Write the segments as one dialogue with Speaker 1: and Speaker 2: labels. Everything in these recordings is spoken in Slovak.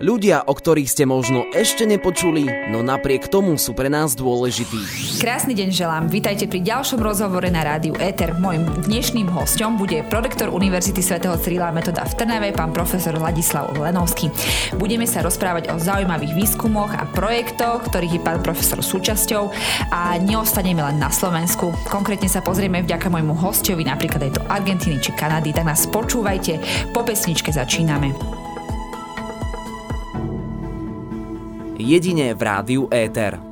Speaker 1: Ľudia, o ktorých ste možno ešte nepočuli, no napriek tomu sú pre nás dôležití.
Speaker 2: Krásny deň želám. Vítajte pri ďalšom rozhovore na rádiu Eter. Mojím dnešným hostom bude prorektor Univerzity svätého Cyrila Metoda v Trnave, pán profesor Ladislav Lenovský. Budeme sa rozprávať o zaujímavých výskumoch a projektoch, ktorých je pán profesor súčasťou a neostaneme len na Slovensku. Konkrétne sa pozrieme vďaka môjmu hostovi napríklad aj do Argentíny či Kanady, tak nás počúvajte. Po pesničke začíname.
Speaker 1: Jedine v rádiu Éter.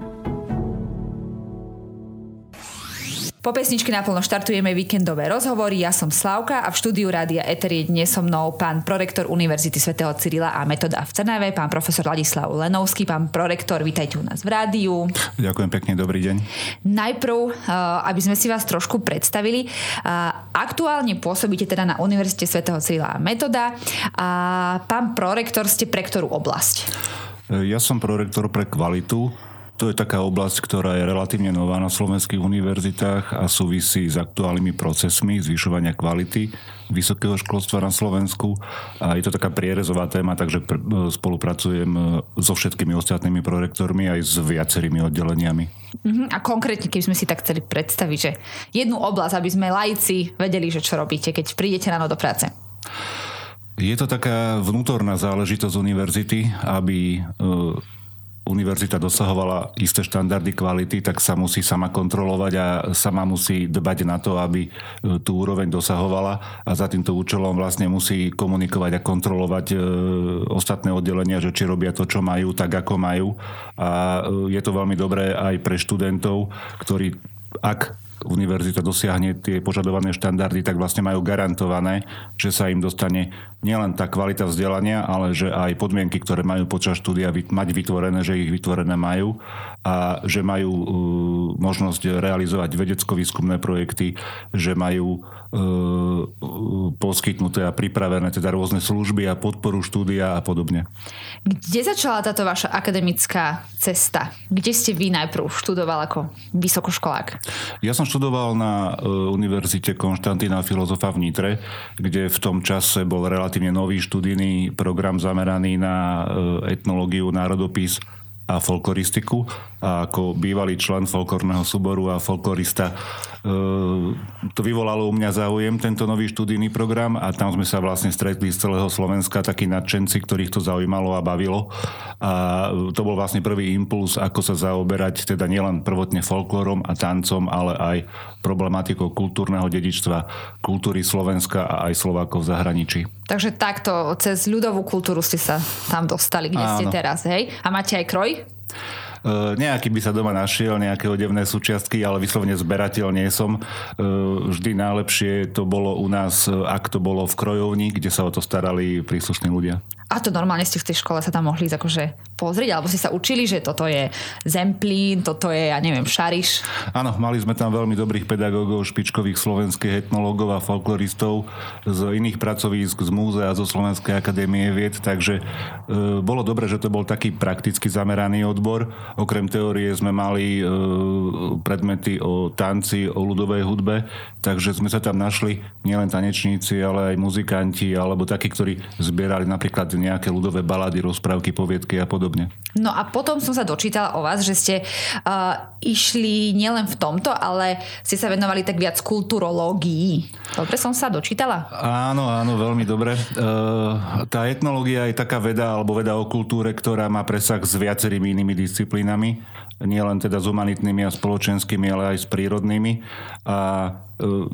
Speaker 2: Po pesničke naplno štartujeme víkendové rozhovory. Ja som Slavka a v štúdiu Rádia Eter je dnes so mnou pán prorektor Univerzity svätého Cyrila a Metoda v Trnave, pán profesor Ladislav Lenovský. Pán prorektor, vítajte u nás v rádiu.
Speaker 3: Ďakujem pekne, dobrý deň.
Speaker 2: Najprv, eh, aby sme si vás trošku predstavili, eh, aktuálne pôsobíte teda na Univerzite svätého Cyrila a Metoda a pán prorektor ste pre ktorú oblasť?
Speaker 3: Ja som prorektor pre kvalitu. To je taká oblasť, ktorá je relatívne nová na slovenských univerzitách a súvisí s aktuálnymi procesmi zvyšovania kvality vysokého školstva na Slovensku. A je to taká prierezová téma, takže spolupracujem e, so všetkými ostatnými prorektormi aj s viacerými oddeleniami.
Speaker 2: Uh-huh. A konkrétne, keby sme si tak chceli predstaviť, že jednu oblasť, aby sme laici vedeli, že čo robíte, keď prídete ráno do práce.
Speaker 3: Je to taká vnútorná záležitosť univerzity, aby e, univerzita dosahovala isté štandardy kvality, tak sa musí sama kontrolovať a sama musí dbať na to, aby e, tú úroveň dosahovala a za týmto účelom vlastne musí komunikovať a kontrolovať e, ostatné oddelenia, že či robia to, čo majú, tak ako majú. A je to veľmi dobré aj pre študentov, ktorí ak univerzita dosiahne tie požadované štandardy, tak vlastne majú garantované, že sa im dostane nielen tá kvalita vzdelania, ale že aj podmienky, ktoré majú počas štúdia mať vytvorené, že ich vytvorené majú a že majú uh, možnosť realizovať vedecko-výskumné projekty, že majú uh, poskytnuté a pripravené teda rôzne služby a podporu štúdia a podobne.
Speaker 2: Kde začala táto vaša akademická cesta? Kde ste vy najprv študoval ako vysokoškolák?
Speaker 3: Ja som študoval na uh, Univerzite Konštantína Filozofa v Nitre, kde v tom čase bol relatívne nový študijný program zameraný na e, etnológiu, národopis a folkloristiku. A ako bývalý člen folklorného súboru a folklorista Ehm, to vyvolalo u mňa záujem, tento nový študijný program a tam sme sa vlastne stretli z celého Slovenska takí nadšenci, ktorých to zaujímalo a bavilo. A to bol vlastne prvý impuls, ako sa zaoberať teda nielen prvotne folklorom a tancom, ale aj problematikou kultúrneho dedičstva, kultúry Slovenska a aj Slovákov v zahraničí.
Speaker 2: Takže takto cez ľudovú kultúru ste sa tam dostali, kde Áno. ste teraz, hej? A máte aj kroj?
Speaker 3: E, nejaký by sa doma našiel, nejaké odevné súčiastky, ale vyslovene zberateľ nie som. E, vždy najlepšie to bolo u nás, ak to bolo v krojovni, kde sa o to starali príslušní ľudia.
Speaker 2: A to normálne ste v tej škole sa tam mohli akože pozrieť, alebo ste sa učili, že toto je zemplín, toto je, ja neviem, šariš?
Speaker 3: Áno, mali sme tam veľmi dobrých pedagógov, špičkových slovenských etnológov a folkloristov z iných pracovísk, z múzea, zo Slovenskej akadémie vied, takže e, bolo dobre, že to bol taký prakticky zameraný odbor. Okrem teórie sme mali e, predmety o tanci, o ľudovej hudbe, takže sme sa tam našli nielen tanečníci, ale aj muzikanti, alebo takí, ktorí zbierali napríklad nejaké ľudové balady, rozprávky, poviedky a podobne.
Speaker 2: No a potom som sa dočítala o vás, že ste uh, išli nielen v tomto, ale ste sa venovali tak viac kulturológii. Dobre som sa dočítala?
Speaker 3: Áno, áno, veľmi dobre. Uh, tá etnológia je taká veda alebo veda o kultúre, ktorá má presah s viacerými inými disciplínami nie len teda s humanitnými a spoločenskými, ale aj s prírodnými. A e,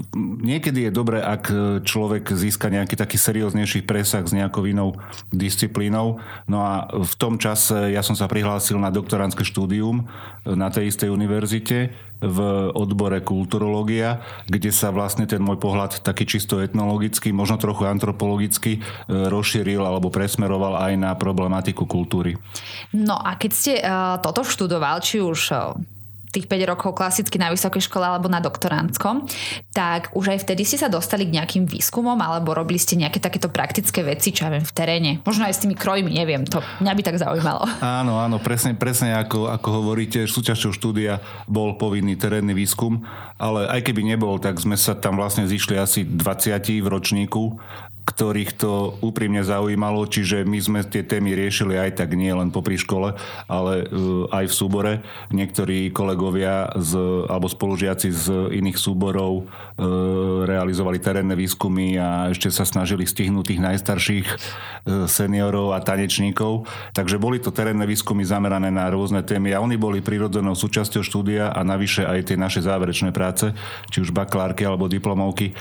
Speaker 3: niekedy je dobré, ak človek získa nejaký taký serióznejší presah s nejakou inou disciplínou. No a v tom čase ja som sa prihlásil na doktorantské štúdium na tej istej univerzite v odbore kulturológia, kde sa vlastne ten môj pohľad taký čisto etnologický, možno trochu antropologicky e, rozšíril alebo presmeroval aj na problematiku kultúry.
Speaker 2: No a keď ste uh, toto študoval, či už uh, tých 5 rokov klasicky na vysokej škole alebo na doktorantskom, tak už aj vtedy ste sa dostali k nejakým výskumom alebo robili ste nejaké takéto praktické veci, čo ja viem, v teréne. Možno aj s tými krojmi, neviem, to mňa by tak zaujímalo.
Speaker 3: Áno, áno, presne, presne ako, ako hovoríte, súčasťou štúdia bol povinný terénny výskum, ale aj keby nebol, tak sme sa tam vlastne zišli asi 20 v ročníku ktorých to úprimne zaujímalo, čiže my sme tie témy riešili aj tak nie len popri škole, ale aj v súbore. Niektorí kolegovia z, alebo spolužiaci z iných súborov realizovali terénne výskumy a ešte sa snažili stihnúť tých najstarších seniorov a tanečníkov. Takže boli to terénne výskumy zamerané na rôzne témy a oni boli prirodzenou súčasťou štúdia a navyše aj tie naše záverečné práce, či už bakalárky alebo diplomovky,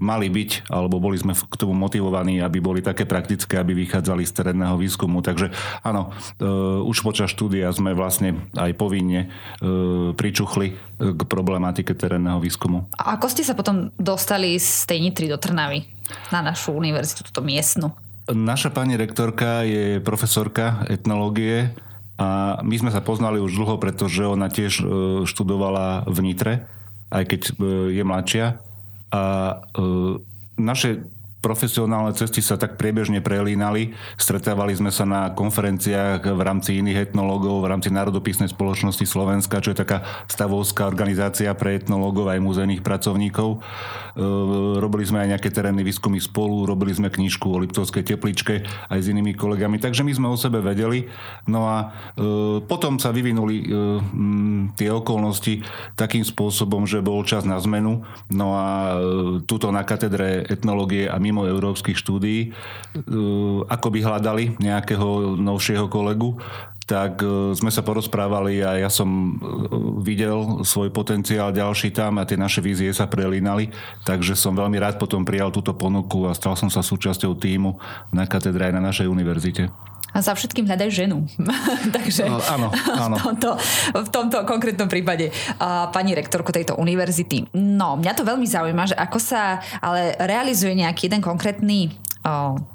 Speaker 3: mali byť alebo boli sme k tomu motivovaní, aby boli také praktické, aby vychádzali z terénneho výskumu. Takže áno, e, už počas štúdia sme vlastne aj povinne e, pričuchli k problematike terénneho výskumu.
Speaker 2: A ako ste sa potom dostali z tej Nitry do Trnavy na našu univerzitu, túto miestnu?
Speaker 3: Naša pani rektorka je profesorka etnológie a my sme sa poznali už dlho, pretože ona tiež e, študovala v Nitre, aj keď je mladšia. A naše profesionálne cesty sa tak priebežne prelínali. Stretávali sme sa na konferenciách v rámci iných etnológov, v rámci Národopisnej spoločnosti Slovenska, čo je taká stavovská organizácia pre etnológov aj muzejných pracovníkov. E, robili sme aj nejaké terénne výskumy spolu, robili sme knižku o Liptovskej tepličke aj s inými kolegami, takže my sme o sebe vedeli. No a e, potom sa vyvinuli e, tie okolnosti takým spôsobom, že bol čas na zmenu. No a tuto na katedre etnológie a mimo mimo európskych štúdií, e, ako by hľadali nejakého novšieho kolegu, tak e, sme sa porozprávali a ja som e, videl svoj potenciál ďalší tam a tie naše vízie sa prelínali, takže som veľmi rád potom prijal túto ponuku a stal som sa súčasťou týmu na katedre aj na našej univerzite
Speaker 2: a za všetkým hľadaj ženu. Takže
Speaker 3: no, áno, áno.
Speaker 2: V, tomto, v tomto konkrétnom prípade uh, pani rektorku tejto univerzity. No, mňa to veľmi zaujíma, že ako sa ale realizuje nejaký jeden konkrétny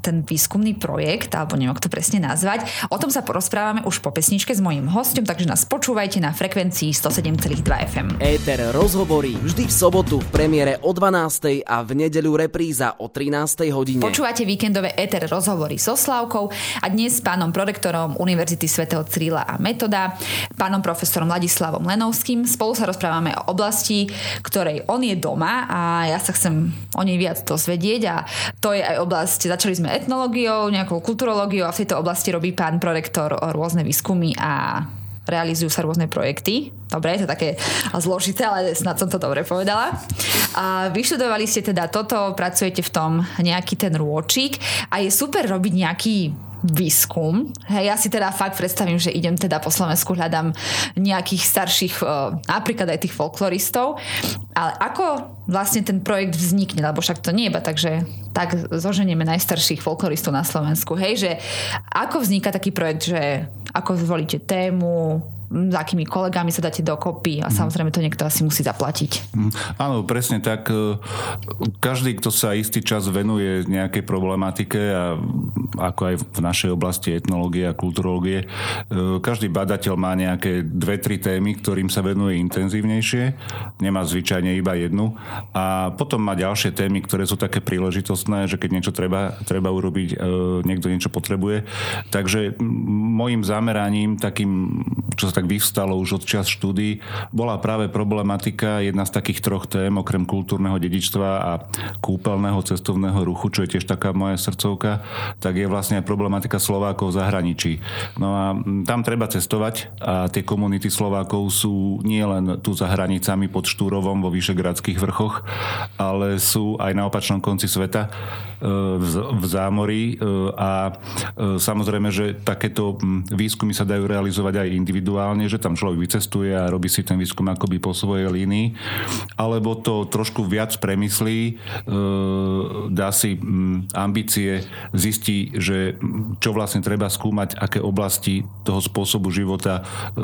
Speaker 2: ten výskumný projekt, alebo neviem, ako to presne nazvať. O tom sa porozprávame už po pesničke s mojím hostom, takže nás počúvajte na frekvencii 107,2 FM.
Speaker 1: Éter rozhovorí vždy v sobotu v premiére o 12. a v nedeľu repríza o 13. hodine.
Speaker 2: Počúvate víkendové Éter rozhovory so Slavkou a dnes s pánom prorektorom Univerzity svätého Cyrila a Metoda, pánom profesorom Ladislavom Lenovským. Spolu sa rozprávame o oblasti, ktorej on je doma a ja sa chcem o nej viac dozvedieť a to je aj oblasť proste začali sme etnológiou, nejakou kulturológiou a v tejto oblasti robí pán prorektor rôzne výskumy a realizujú sa rôzne projekty. Dobre, je to také zložité, ale snad som to dobre povedala. A vyštudovali ste teda toto, pracujete v tom nejaký ten rôčik a je super robiť nejaký výskum. Hej, ja si teda fakt predstavím, že idem teda po Slovensku, hľadám nejakých starších, e, napríklad aj tých folkloristov. Ale ako vlastne ten projekt vznikne, lebo však to nie iba tak, že tak zoženieme najstarších folkloristov na Slovensku. Hej, že ako vzniká taký projekt, že ako zvolíte tému, s akými kolegami sa dáte dokopy a mhm. samozrejme to niekto asi musí zaplatiť.
Speaker 3: Mhm. Áno, presne tak. E, každý, kto sa istý čas venuje nejakej problematike a ako aj v našej oblasti etnológie a kulturológie, e, každý badateľ má nejaké dve, tri témy, ktorým sa venuje intenzívnejšie. Nemá zvyčajne iba jednu. A potom má ďalšie témy, ktoré sú také príležitostné, že keď niečo treba, treba urobiť, e, niekto niečo potrebuje. Takže môjim zameraním, takým, čo sa tak vyvstalo už od čas štúdy, bola práve problematika, jedna z takých troch tém, okrem kultúrneho dedičstva a kúpeľného cestovného ruchu, čo je tiež taká moja srdcovka, tak je vlastne aj problematika Slovákov v zahraničí. No a tam treba cestovať a tie komunity Slovákov sú nie len tu za hranicami pod Štúrovom vo Vyšegradských vrchoch, ale sú aj na opačnom konci sveta e, v zámorí e, a e, samozrejme, že takéto výskumy sa dajú realizovať aj individuálne reálne, že tam človek vycestuje a robí si ten výskum akoby po svojej línii, alebo to trošku viac premyslí, e, dá si ambície, zistí, že čo vlastne treba skúmať, aké oblasti toho spôsobu života e,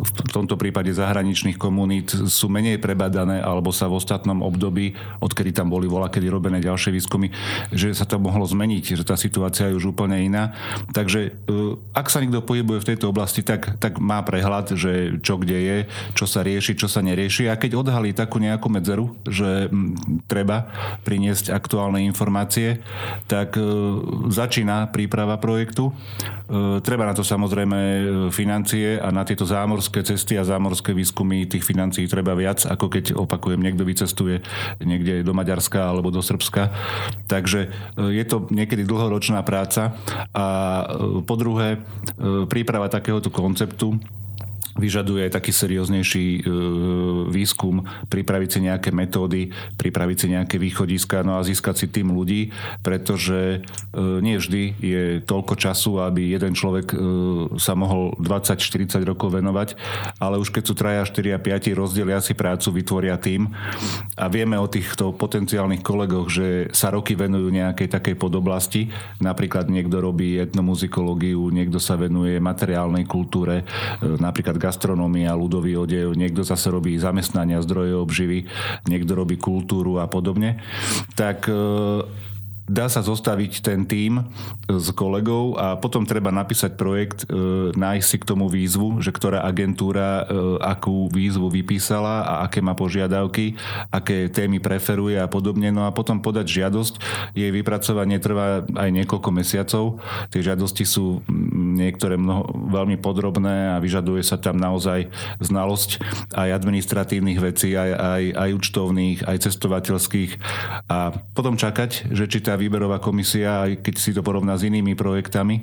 Speaker 3: v tomto prípade zahraničných komunít sú menej prebadané alebo sa v ostatnom období, odkedy tam boli voľa, kedy robené ďalšie výskumy, že sa to mohlo zmeniť, že tá situácia je už úplne iná. Takže e, ak sa niekto pohybuje v tejto oblasti, tak, tak má prehľad, že čo kde je, čo sa rieši, čo sa nerieši. A keď odhalí takú nejakú medzeru, že treba priniesť aktuálne informácie, tak e, začína príprava projektu. E, treba na to samozrejme financie a na tieto zámorské cesty a zámorské výskumy tých financií treba viac, ako keď opakujem, niekto vycestuje niekde do Maďarska alebo do Srbska. Takže je to niekedy dlhoročná práca a po druhé príprava takéhoto konceptu vyžaduje taký serióznejší e, výskum, pripraviť si nejaké metódy, pripraviť si nejaké východiska, no a získať si tým ľudí, pretože e, nie vždy je toľko času, aby jeden človek e, sa mohol 20-40 rokov venovať, ale už keď sú traja, 4 a 5, rozdelia si prácu, vytvoria tým. A vieme o týchto potenciálnych kolegoch, že sa roky venujú nejakej takej podoblasti, napríklad niekto robí etnomuzikológiu, niekto sa venuje materiálnej kultúre, napríklad gastronómia, ľudový odev, niekto zase robí zamestnania, zdroje obživy, niekto robí kultúru a podobne, tak e, dá sa zostaviť ten tím s kolegou a potom treba napísať projekt, e, nájsť si k tomu výzvu, že ktorá agentúra e, akú výzvu vypísala a aké má požiadavky, aké témy preferuje a podobne. No a potom podať žiadosť. Jej vypracovanie trvá aj niekoľko mesiacov. Tie žiadosti sú niektoré mnoho, veľmi podrobné a vyžaduje sa tam naozaj znalosť aj administratívnych vecí, aj, aj, aj účtovných, aj cestovateľských a potom čakať, že či tá výberová komisia, aj keď si to porovná s inými projektami, e,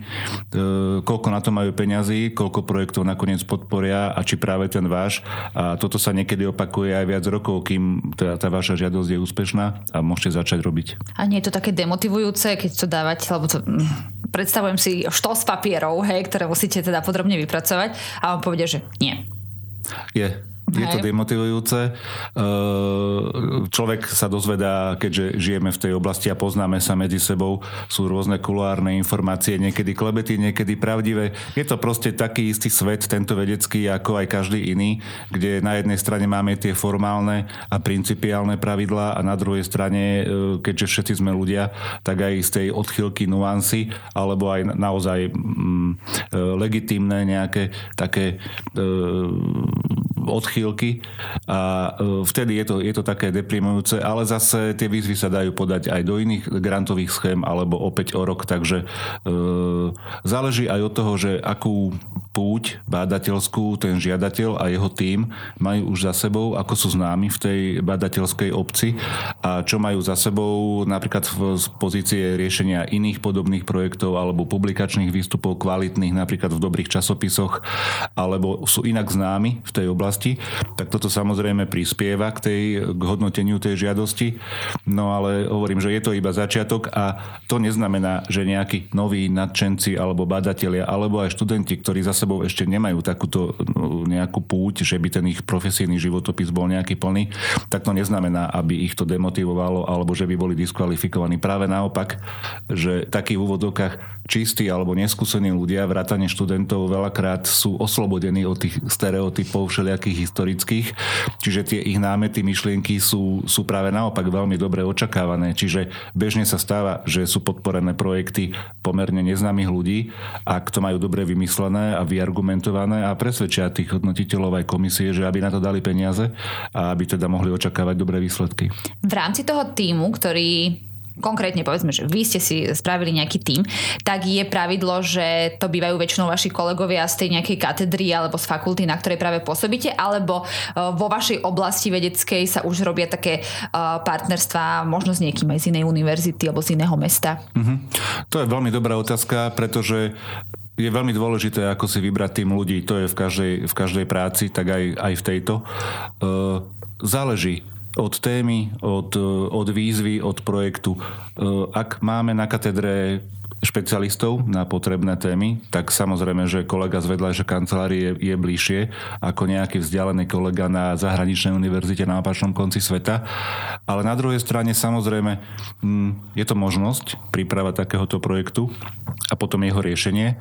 Speaker 3: koľko na to majú peňazí, koľko projektov nakoniec podporia a či práve ten váš. A toto sa niekedy opakuje aj viac rokov, kým tá, tá vaša žiadosť je úspešná a môžete začať robiť.
Speaker 2: A nie je to také demotivujúce, keď to dávať, lebo to, mm, predstavujem si štos papierov, hej, ktoré musíte teda podrobne vypracovať a on povede, že nie.
Speaker 3: Je. Je to demotivujúce. Človek sa dozvedá, keďže žijeme v tej oblasti a poznáme sa medzi sebou, sú rôzne kulárne informácie, niekedy klebety, niekedy pravdivé. Je to proste taký istý svet, tento vedecký, ako aj každý iný, kde na jednej strane máme tie formálne a principiálne pravidlá a na druhej strane, keďže všetci sme ľudia, tak aj z tej odchylky nuancy, alebo aj naozaj mm, legitímne nejaké také odchýlky a e, vtedy je to, je to také deprimujúce, ale zase tie výzvy sa dajú podať aj do iných grantových schém alebo opäť o rok, takže e, záleží aj od toho, že akú púť bádateľskú ten žiadateľ a jeho tím majú už za sebou, ako sú známi v tej bádateľskej obci a čo majú za sebou napríklad v pozície riešenia iných podobných projektov alebo publikačných výstupov kvalitných napríklad v dobrých časopisoch alebo sú inak známi v tej oblasti, tak toto samozrejme prispieva k, tej, k hodnoteniu tej žiadosti. No ale hovorím, že je to iba začiatok a to neznamená, že nejakí noví nadšenci alebo badatelia alebo aj študenti, ktorí za sebou ešte nemajú takúto nejakú púť, že by ten ich profesijný životopis bol nejaký plný, tak to neznamená, aby ich to demotivovalo alebo že by boli diskvalifikovaní. Práve naopak, že takí v úvodokách čistí alebo neskúsení ľudia, vrátane študentov, veľakrát sú oslobodení od tých stereotypov všelijakých historických, čiže tie ich námety, myšlienky sú, sú práve naopak veľmi dobre očakávané. Čiže bežne sa stáva, že sú podporené projekty pomerne neznámych ľudí, ak to majú dobre vymyslené a vyargumentované a presvedčia tých hodnotiteľov aj komisie, že aby na to dali peniaze a aby teda mohli očakávať dobré výsledky.
Speaker 2: V rámci toho týmu, ktorý konkrétne povedzme, že vy ste si spravili nejaký tým, tak je pravidlo, že to bývajú väčšinou vaši kolegovia z tej nejakej katedry alebo z fakulty, na ktorej práve pôsobíte, alebo e, vo vašej oblasti vedeckej sa už robia také e, partnerstva možno s niekým aj z inej univerzity alebo z iného mesta? Mm-hmm.
Speaker 3: To je veľmi dobrá otázka, pretože je veľmi dôležité, ako si vybrať tým ľudí. To je v každej, v každej práci, tak aj, aj v tejto. Uh, záleží od témy, od, od výzvy, od projektu. Uh, ak máme na katedre špecialistov na potrebné témy, tak samozrejme, že kolega z vedľajšej kancelárie je, je bližšie ako nejaký vzdialený kolega na zahraničnej univerzite na opačnom konci sveta. Ale na druhej strane samozrejme mm, je to možnosť príprava takéhoto projektu a potom jeho riešenie.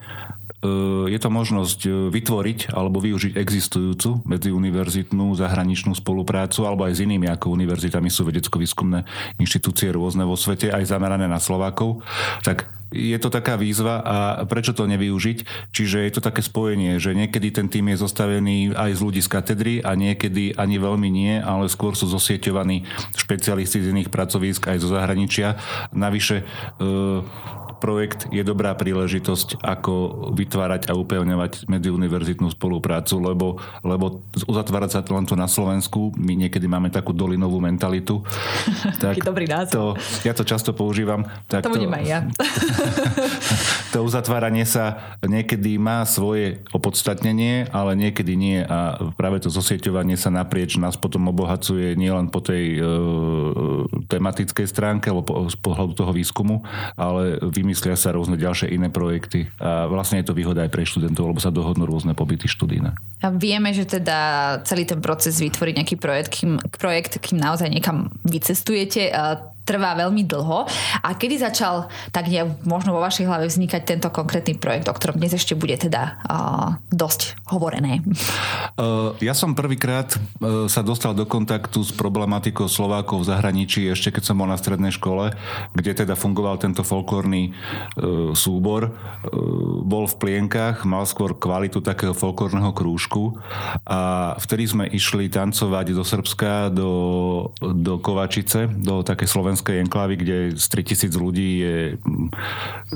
Speaker 3: E, je to možnosť e, vytvoriť alebo využiť existujúcu medziuniverzitnú zahraničnú spoluprácu alebo aj s inými ako univerzitami sú vedecko-výskumné inštitúcie rôzne vo svete, aj zamerané na Slovákov. Tak je to taká výzva a prečo to nevyužiť? Čiže je to také spojenie, že niekedy ten tým je zostavený aj z ľudí z katedry a niekedy ani veľmi nie, ale skôr sú zosieťovaní špecialisti z iných pracovísk aj zo zahraničia. Navyše e, projekt je dobrá príležitosť, ako vytvárať a upevňovať medziuniverzitnú spoluprácu, lebo, lebo uzatvárať sa len to na Slovensku, my niekedy máme takú dolinovú mentalitu.
Speaker 2: tak dobrý názor.
Speaker 3: To, ja to často používam.
Speaker 2: Tak to, to budem aj ja.
Speaker 3: to uzatváranie sa niekedy má svoje opodstatnenie, ale niekedy nie a práve to zosieťovanie sa naprieč nás potom obohacuje nielen po tej e, tematickej stránke alebo z pohľadu toho výskumu, ale vy vymyslia sa rôzne ďalšie iné projekty a vlastne je to výhoda aj pre študentov, lebo sa dohodnú rôzne pobyty študíne.
Speaker 2: A vieme, že teda celý ten proces vytvoriť nejaký projekt, kým, projekt, kým naozaj niekam vycestujete, trvá veľmi dlho. A kedy začal tak nejak možno vo vašej hlave vznikať tento konkrétny projekt, o ktorom dnes ešte bude teda uh, dosť hovorené?
Speaker 3: Uh, ja som prvýkrát uh, sa dostal do kontaktu s problematikou Slovákov v zahraničí ešte keď som bol na strednej škole, kde teda fungoval tento folklórny uh, súbor. Uh, bol v plienkach, mal skôr kvalitu takého folklórneho krúžku a vtedy sme išli tancovať do Srbska, do, do Kovačice, do také slovenskej slovenskej enklávy, kde z 3000 ľudí je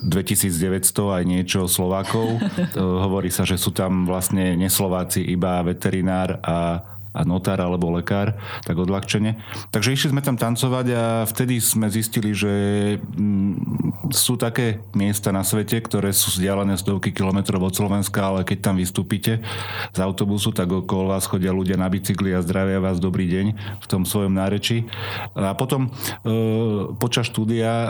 Speaker 3: 2900 aj niečo Slovákov. Hovorí sa, že sú tam vlastne neslováci iba veterinár a a notár alebo lekár, tak odľahčene. Takže išli sme tam tancovať a vtedy sme zistili, že mm, sú také miesta na svete, ktoré sú vzdialené stovky kilometrov od Slovenska, ale keď tam vystúpite z autobusu, tak okolo vás chodia ľudia na bicykli a zdravia vás dobrý deň v tom svojom nárečí. A potom e, počas štúdia, e,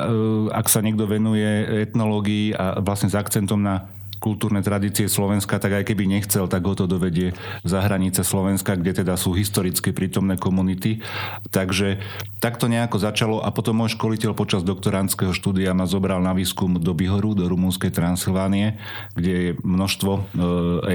Speaker 3: ak sa niekto venuje etnológii a vlastne s akcentom na kultúrne tradície Slovenska, tak aj keby nechcel, tak ho to dovedie za hranice Slovenska, kde teda sú historicky prítomné komunity. Takže takto nejako začalo a potom môj školiteľ počas doktorandského štúdia ma zobral na výskum do Bihoru, do rumúnskej Transylvánie, kde je množstvo e,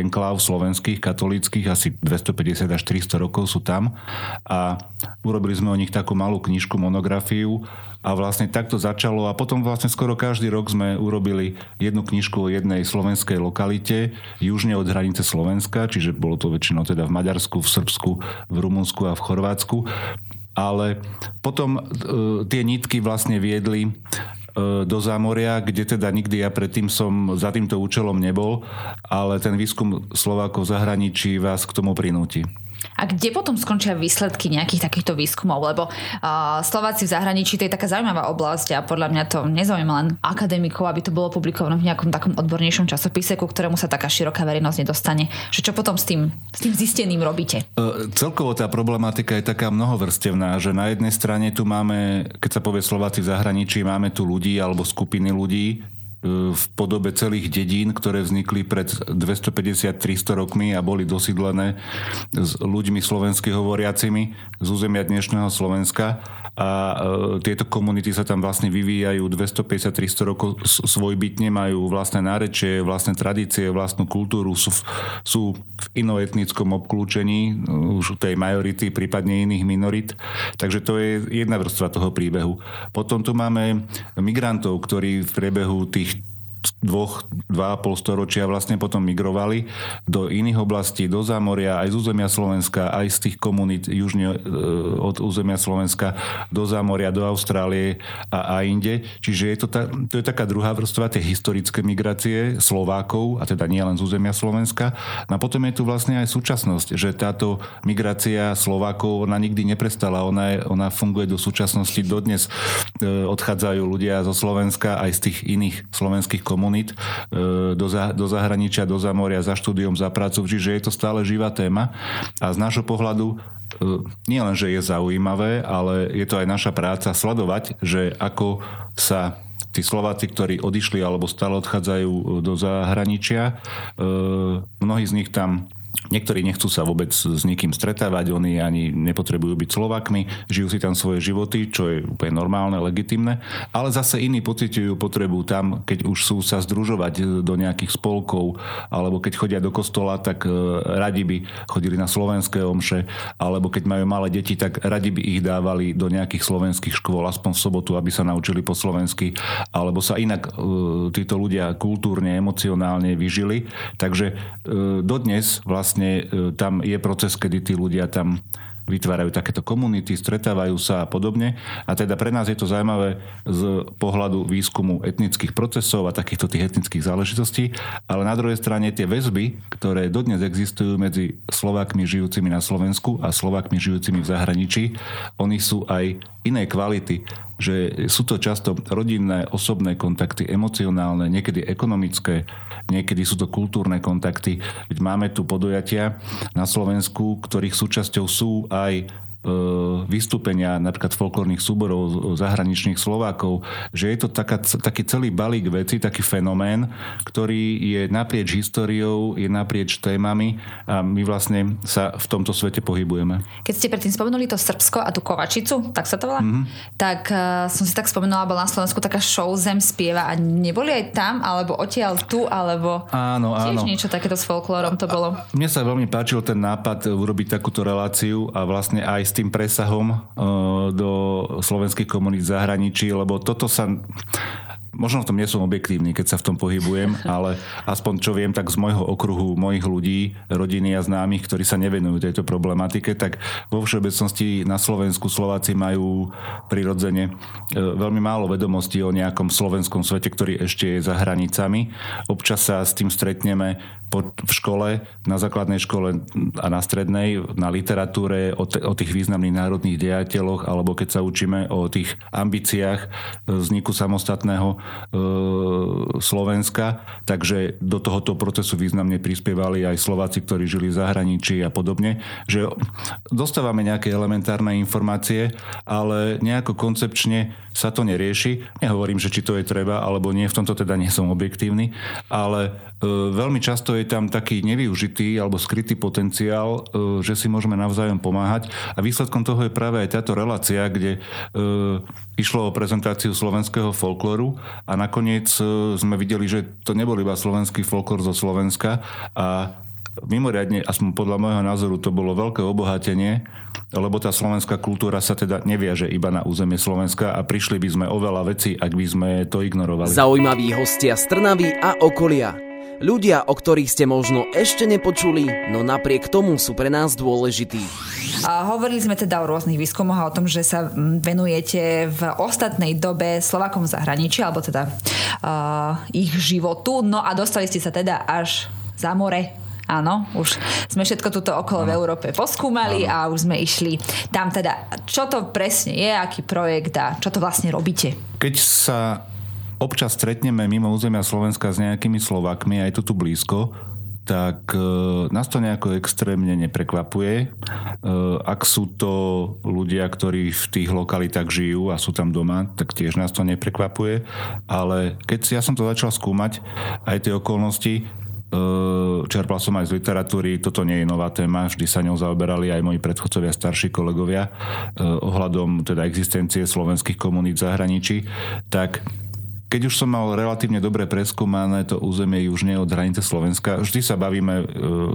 Speaker 3: enkláv slovenských, katolíckých, asi 250 až 400 rokov sú tam a urobili sme o nich takú malú knižku, monografiu a vlastne takto začalo a potom vlastne skoro každý rok sme urobili jednu knižku o jednej slovenskej lokalite južne od hranice Slovenska, čiže bolo to väčšinou teda v Maďarsku, v Srbsku, v Rumunsku a v Chorvátsku. Ale potom e, tie nitky vlastne viedli e, do zámoria, kde teda nikdy ja predtým som za týmto účelom nebol, ale ten výskum Slovákov v zahraničí vás k tomu prinúti.
Speaker 2: A kde potom skončia výsledky nejakých takýchto výskumov? Lebo uh, Slováci v zahraničí to je taká zaujímavá oblasť a podľa mňa to nezaujíma len akademikov, aby to bolo publikované v nejakom takom odbornejšom časopise, ku ktorému sa taká široká verejnosť nedostane. Že čo potom s tým, s tým zisteným robíte?
Speaker 3: Uh, celkovo tá problematika je taká mnohovrstevná, že na jednej strane tu máme, keď sa povie Slováci v zahraničí, máme tu ľudí alebo skupiny ľudí, v podobe celých dedín, ktoré vznikli pred 250-300 rokmi a boli dosídlené s ľuďmi slovensky hovoriacimi z územia dnešného Slovenska a e, tieto komunity sa tam vlastne vyvíjajú 250-300 rokov svojbytne, majú vlastné nárečie, vlastné tradície, vlastnú kultúru, sú, v, sú v inoetnickom obklúčení e, už tej majority, prípadne iných minorit. Takže to je jedna vrstva toho príbehu. Potom tu máme migrantov, ktorí v priebehu tých dvoch, dva a pol storočia vlastne potom migrovali do iných oblastí, do Zámoria, aj z územia Slovenska, aj z tých komunít južne e, od územia Slovenska do Zámoria, do Austrálie a, a inde. Čiže je to, ta, to je taká druhá vrstva, tie historické migrácie Slovákov, a teda nie len z územia Slovenska. No a potom je tu vlastne aj súčasnosť, že táto migrácia Slovákov, ona nikdy neprestala, ona, je, ona funguje do súčasnosti, dodnes e, odchádzajú ľudia zo Slovenska aj z tých iných slovenských komunít komunít e, do, do zahraničia, do zamoria, za štúdium, za prácu, čiže je to stále živá téma. A z nášho pohľadu e, nie len, že je zaujímavé, ale je to aj naša práca sledovať, že ako sa tí Slováci, ktorí odišli alebo stále odchádzajú do zahraničia, e, mnohí z nich tam Niektorí nechcú sa vôbec s nikým stretávať, oni ani nepotrebujú byť Slovakmi, žijú si tam svoje životy, čo je úplne normálne, legitimné, ale zase iní pociťujú potrebu tam, keď už sú sa združovať do nejakých spolkov, alebo keď chodia do kostola, tak e, radi by chodili na slovenské omše, alebo keď majú malé deti, tak radi by ich dávali do nejakých slovenských škôl, aspoň v sobotu, aby sa naučili po slovensky, alebo sa inak e, títo ľudia kultúrne, emocionálne vyžili. Takže e, dodnes vlastne vlastne e, tam je proces, kedy tí ľudia tam vytvárajú takéto komunity, stretávajú sa a podobne. A teda pre nás je to zaujímavé z pohľadu výskumu etnických procesov a takýchto tých etnických záležitostí, ale na druhej strane tie väzby, ktoré dodnes existujú medzi Slovákmi žijúcimi na Slovensku a Slovákmi žijúcimi v zahraničí, oni sú aj inej kvality že sú to často rodinné, osobné kontakty, emocionálne, niekedy ekonomické, niekedy sú to kultúrne kontakty. Veď máme tu podujatia na Slovensku, ktorých súčasťou sú aj vystúpenia napríklad folklórnych súborov zahraničných Slovákov, že je to taká, taký celý balík veci, taký fenomén, ktorý je naprieč históriou, je naprieč témami a my vlastne sa v tomto svete pohybujeme.
Speaker 2: Keď ste predtým spomenuli to Srbsko a tú Kovačicu, tak sa to volá, mm-hmm. tak uh, som si tak spomenula, bola na Slovensku taká show Zem spieva a neboli aj tam, alebo odtiaľ tu, alebo
Speaker 3: áno,
Speaker 2: tiež
Speaker 3: áno.
Speaker 2: niečo takéto s folklórom to bolo.
Speaker 3: Mne sa veľmi páčil ten nápad urobiť takúto reláciu a vlastne aj tým presahom eh, do slovenských komunít v zahraničí, lebo toto sa možno v tom nie som objektívny, keď sa v tom pohybujem, ale aspoň čo viem, tak z môjho okruhu mojich ľudí, rodiny a známych, ktorí sa nevenujú tejto problematike, tak vo všeobecnosti na Slovensku Slováci majú prirodzene e, veľmi málo vedomostí o nejakom slovenskom svete, ktorý ešte je za hranicami. Občas sa s tým stretneme v škole, na základnej škole a na strednej, na literatúre, o, t- o tých významných národných dejateľoch, alebo keď sa učíme o tých ambíciách vzniku samostatného E, Slovenska, takže do tohoto procesu významne prispievali aj Slováci, ktorí žili v zahraničí a podobne, že dostávame nejaké elementárne informácie, ale nejako koncepčne sa to nerieši. Nehovorím, že či to je treba, alebo nie, v tomto teda nie som objektívny, ale e, veľmi často je tam taký nevyužitý alebo skrytý potenciál, e, že si môžeme navzájom pomáhať a výsledkom toho je práve aj táto relácia, kde išlo o prezentáciu slovenského folklóru a nakoniec e, sme videli, že to nebol iba slovenský folklór zo Slovenska a mimoriadne, aspoň podľa môjho názoru, to bolo veľké obohatenie, lebo tá slovenská kultúra sa teda neviaže iba na územie Slovenska a prišli by sme oveľa veci, ak by sme to ignorovali.
Speaker 1: Zaujímaví hostia z Trnavy a okolia. Ľudia, o ktorých ste možno ešte nepočuli, no napriek tomu sú pre nás dôležití.
Speaker 2: A hovorili sme teda o rôznych výskumoch a o tom, že sa venujete v ostatnej dobe Slovakom v zahraničí, alebo teda uh, ich životu. No a dostali ste sa teda až za more Áno, už sme všetko tuto okolo ano. v Európe poskúmali ano. a už sme išli tam teda. Čo to presne je, aký projekt a čo to vlastne robíte?
Speaker 3: Keď sa občas stretneme mimo územia Slovenska s nejakými Slovakmi, aj tu tu blízko, tak e, nás to nejako extrémne neprekvapuje. E, ak sú to ľudia, ktorí v tých lokalitách žijú a sú tam doma, tak tiež nás to neprekvapuje. Ale keď ja som to začal skúmať, aj tie okolnosti, čerpal som aj z literatúry, toto nie je nová téma, vždy sa ňou zaoberali aj moji predchodcovia, starší kolegovia ohľadom teda existencie slovenských komunít v zahraničí, tak keď už som mal relatívne dobre preskúmané to územie južne od hranice Slovenska, vždy sa bavíme, e,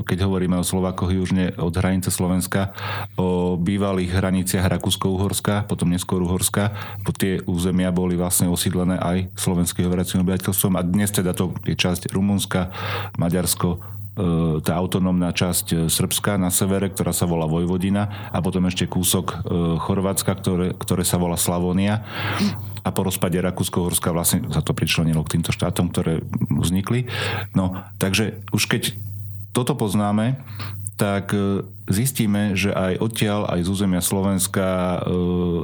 Speaker 3: keď hovoríme o Slovakoch južne od hranice Slovenska, o bývalých hraniciach Rakúsko-Uhorska, potom neskôr Uhorska, po tie územia boli vlastne osídlené aj slovenským hovoriacím obyvateľstvom a dnes teda to je časť Rumunska, Maďarsko, tá autonómna časť Srbska na severe, ktorá sa volá Vojvodina a potom ešte kúsok e, Chorvátska, ktoré, ktoré sa volá Slavonia a po rozpade Rakúsko-Horska vlastne sa to pričlenilo k týmto štátom, ktoré vznikli. No, takže už keď toto poznáme, tak e, zistíme, že aj odtiaľ, aj z územia Slovenska e,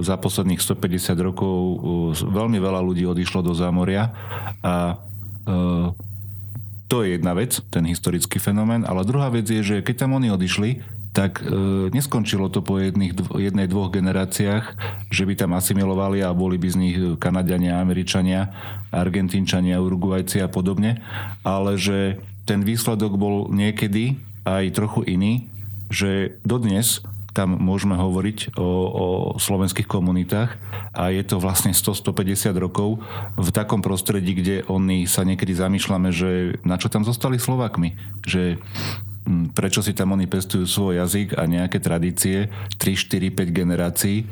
Speaker 3: za posledných 150 rokov e, veľmi veľa ľudí odišlo do zámoria a to je jedna vec, ten historický fenomén, ale druhá vec je, že keď tam oni odišli, tak e, neskončilo to po jedných, jednej, dvoch generáciách, že by tam asimilovali a boli by z nich Kanadiania, Američania, Argentínčania, Uruguajci a podobne, ale že ten výsledok bol niekedy aj trochu iný, že dodnes tam môžeme hovoriť o, o slovenských komunitách a je to vlastne 100-150 rokov v takom prostredí, kde oni sa niekedy zamýšľame, že na čo tam zostali Slovakmi, že hm, prečo si tam oni pestujú svoj jazyk a nejaké tradície 3, 4, 5 generácií,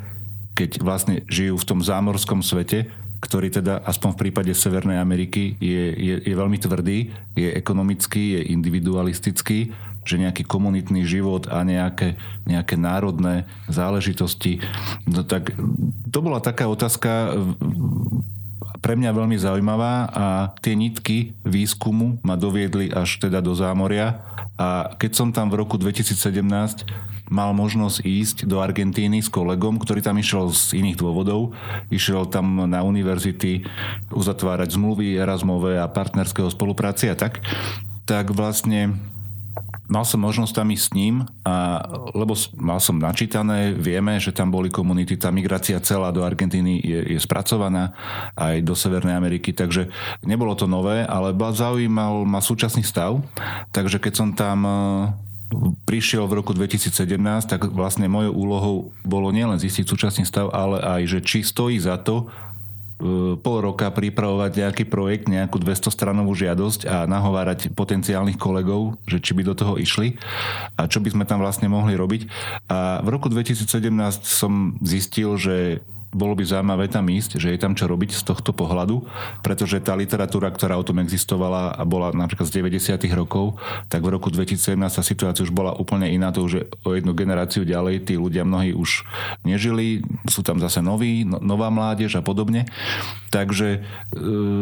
Speaker 3: keď vlastne žijú v tom zámorskom svete, ktorý teda aspoň v prípade Severnej Ameriky je, je, je veľmi tvrdý, je ekonomický, je individualistický že nejaký komunitný život a nejaké, nejaké národné záležitosti. No tak to bola taká otázka pre mňa veľmi zaujímavá a tie nitky výskumu ma doviedli až teda do zámoria a keď som tam v roku 2017 mal možnosť ísť do Argentíny s kolegom, ktorý tam išiel z iných dôvodov. Išiel tam na univerzity uzatvárať zmluvy Erasmové a partnerského spolupráci a tak. Tak vlastne mal som možnosť tam ísť s ním, a, lebo mal som načítané, vieme, že tam boli komunity, tá migrácia celá do Argentíny je, je spracovaná aj do Severnej Ameriky, takže nebolo to nové, ale zaujímal ma súčasný stav, takže keď som tam e, prišiel v roku 2017, tak vlastne mojou úlohou bolo nielen zistiť súčasný stav, ale aj, že či stojí za to pol roka pripravovať nejaký projekt, nejakú 200 stranovú žiadosť a nahovárať potenciálnych kolegov, že či by do toho išli a čo by sme tam vlastne mohli robiť. A v roku 2017 som zistil, že bolo by zaujímavé tam ísť, že je tam čo robiť z tohto pohľadu, pretože tá literatúra, ktorá o tom existovala a bola napríklad z 90. rokov, tak v roku 2017 tá situácia už bola úplne iná, to už o jednu generáciu ďalej, tí ľudia mnohí už nežili, sú tam zase noví, no, nová mládež a podobne. Takže e,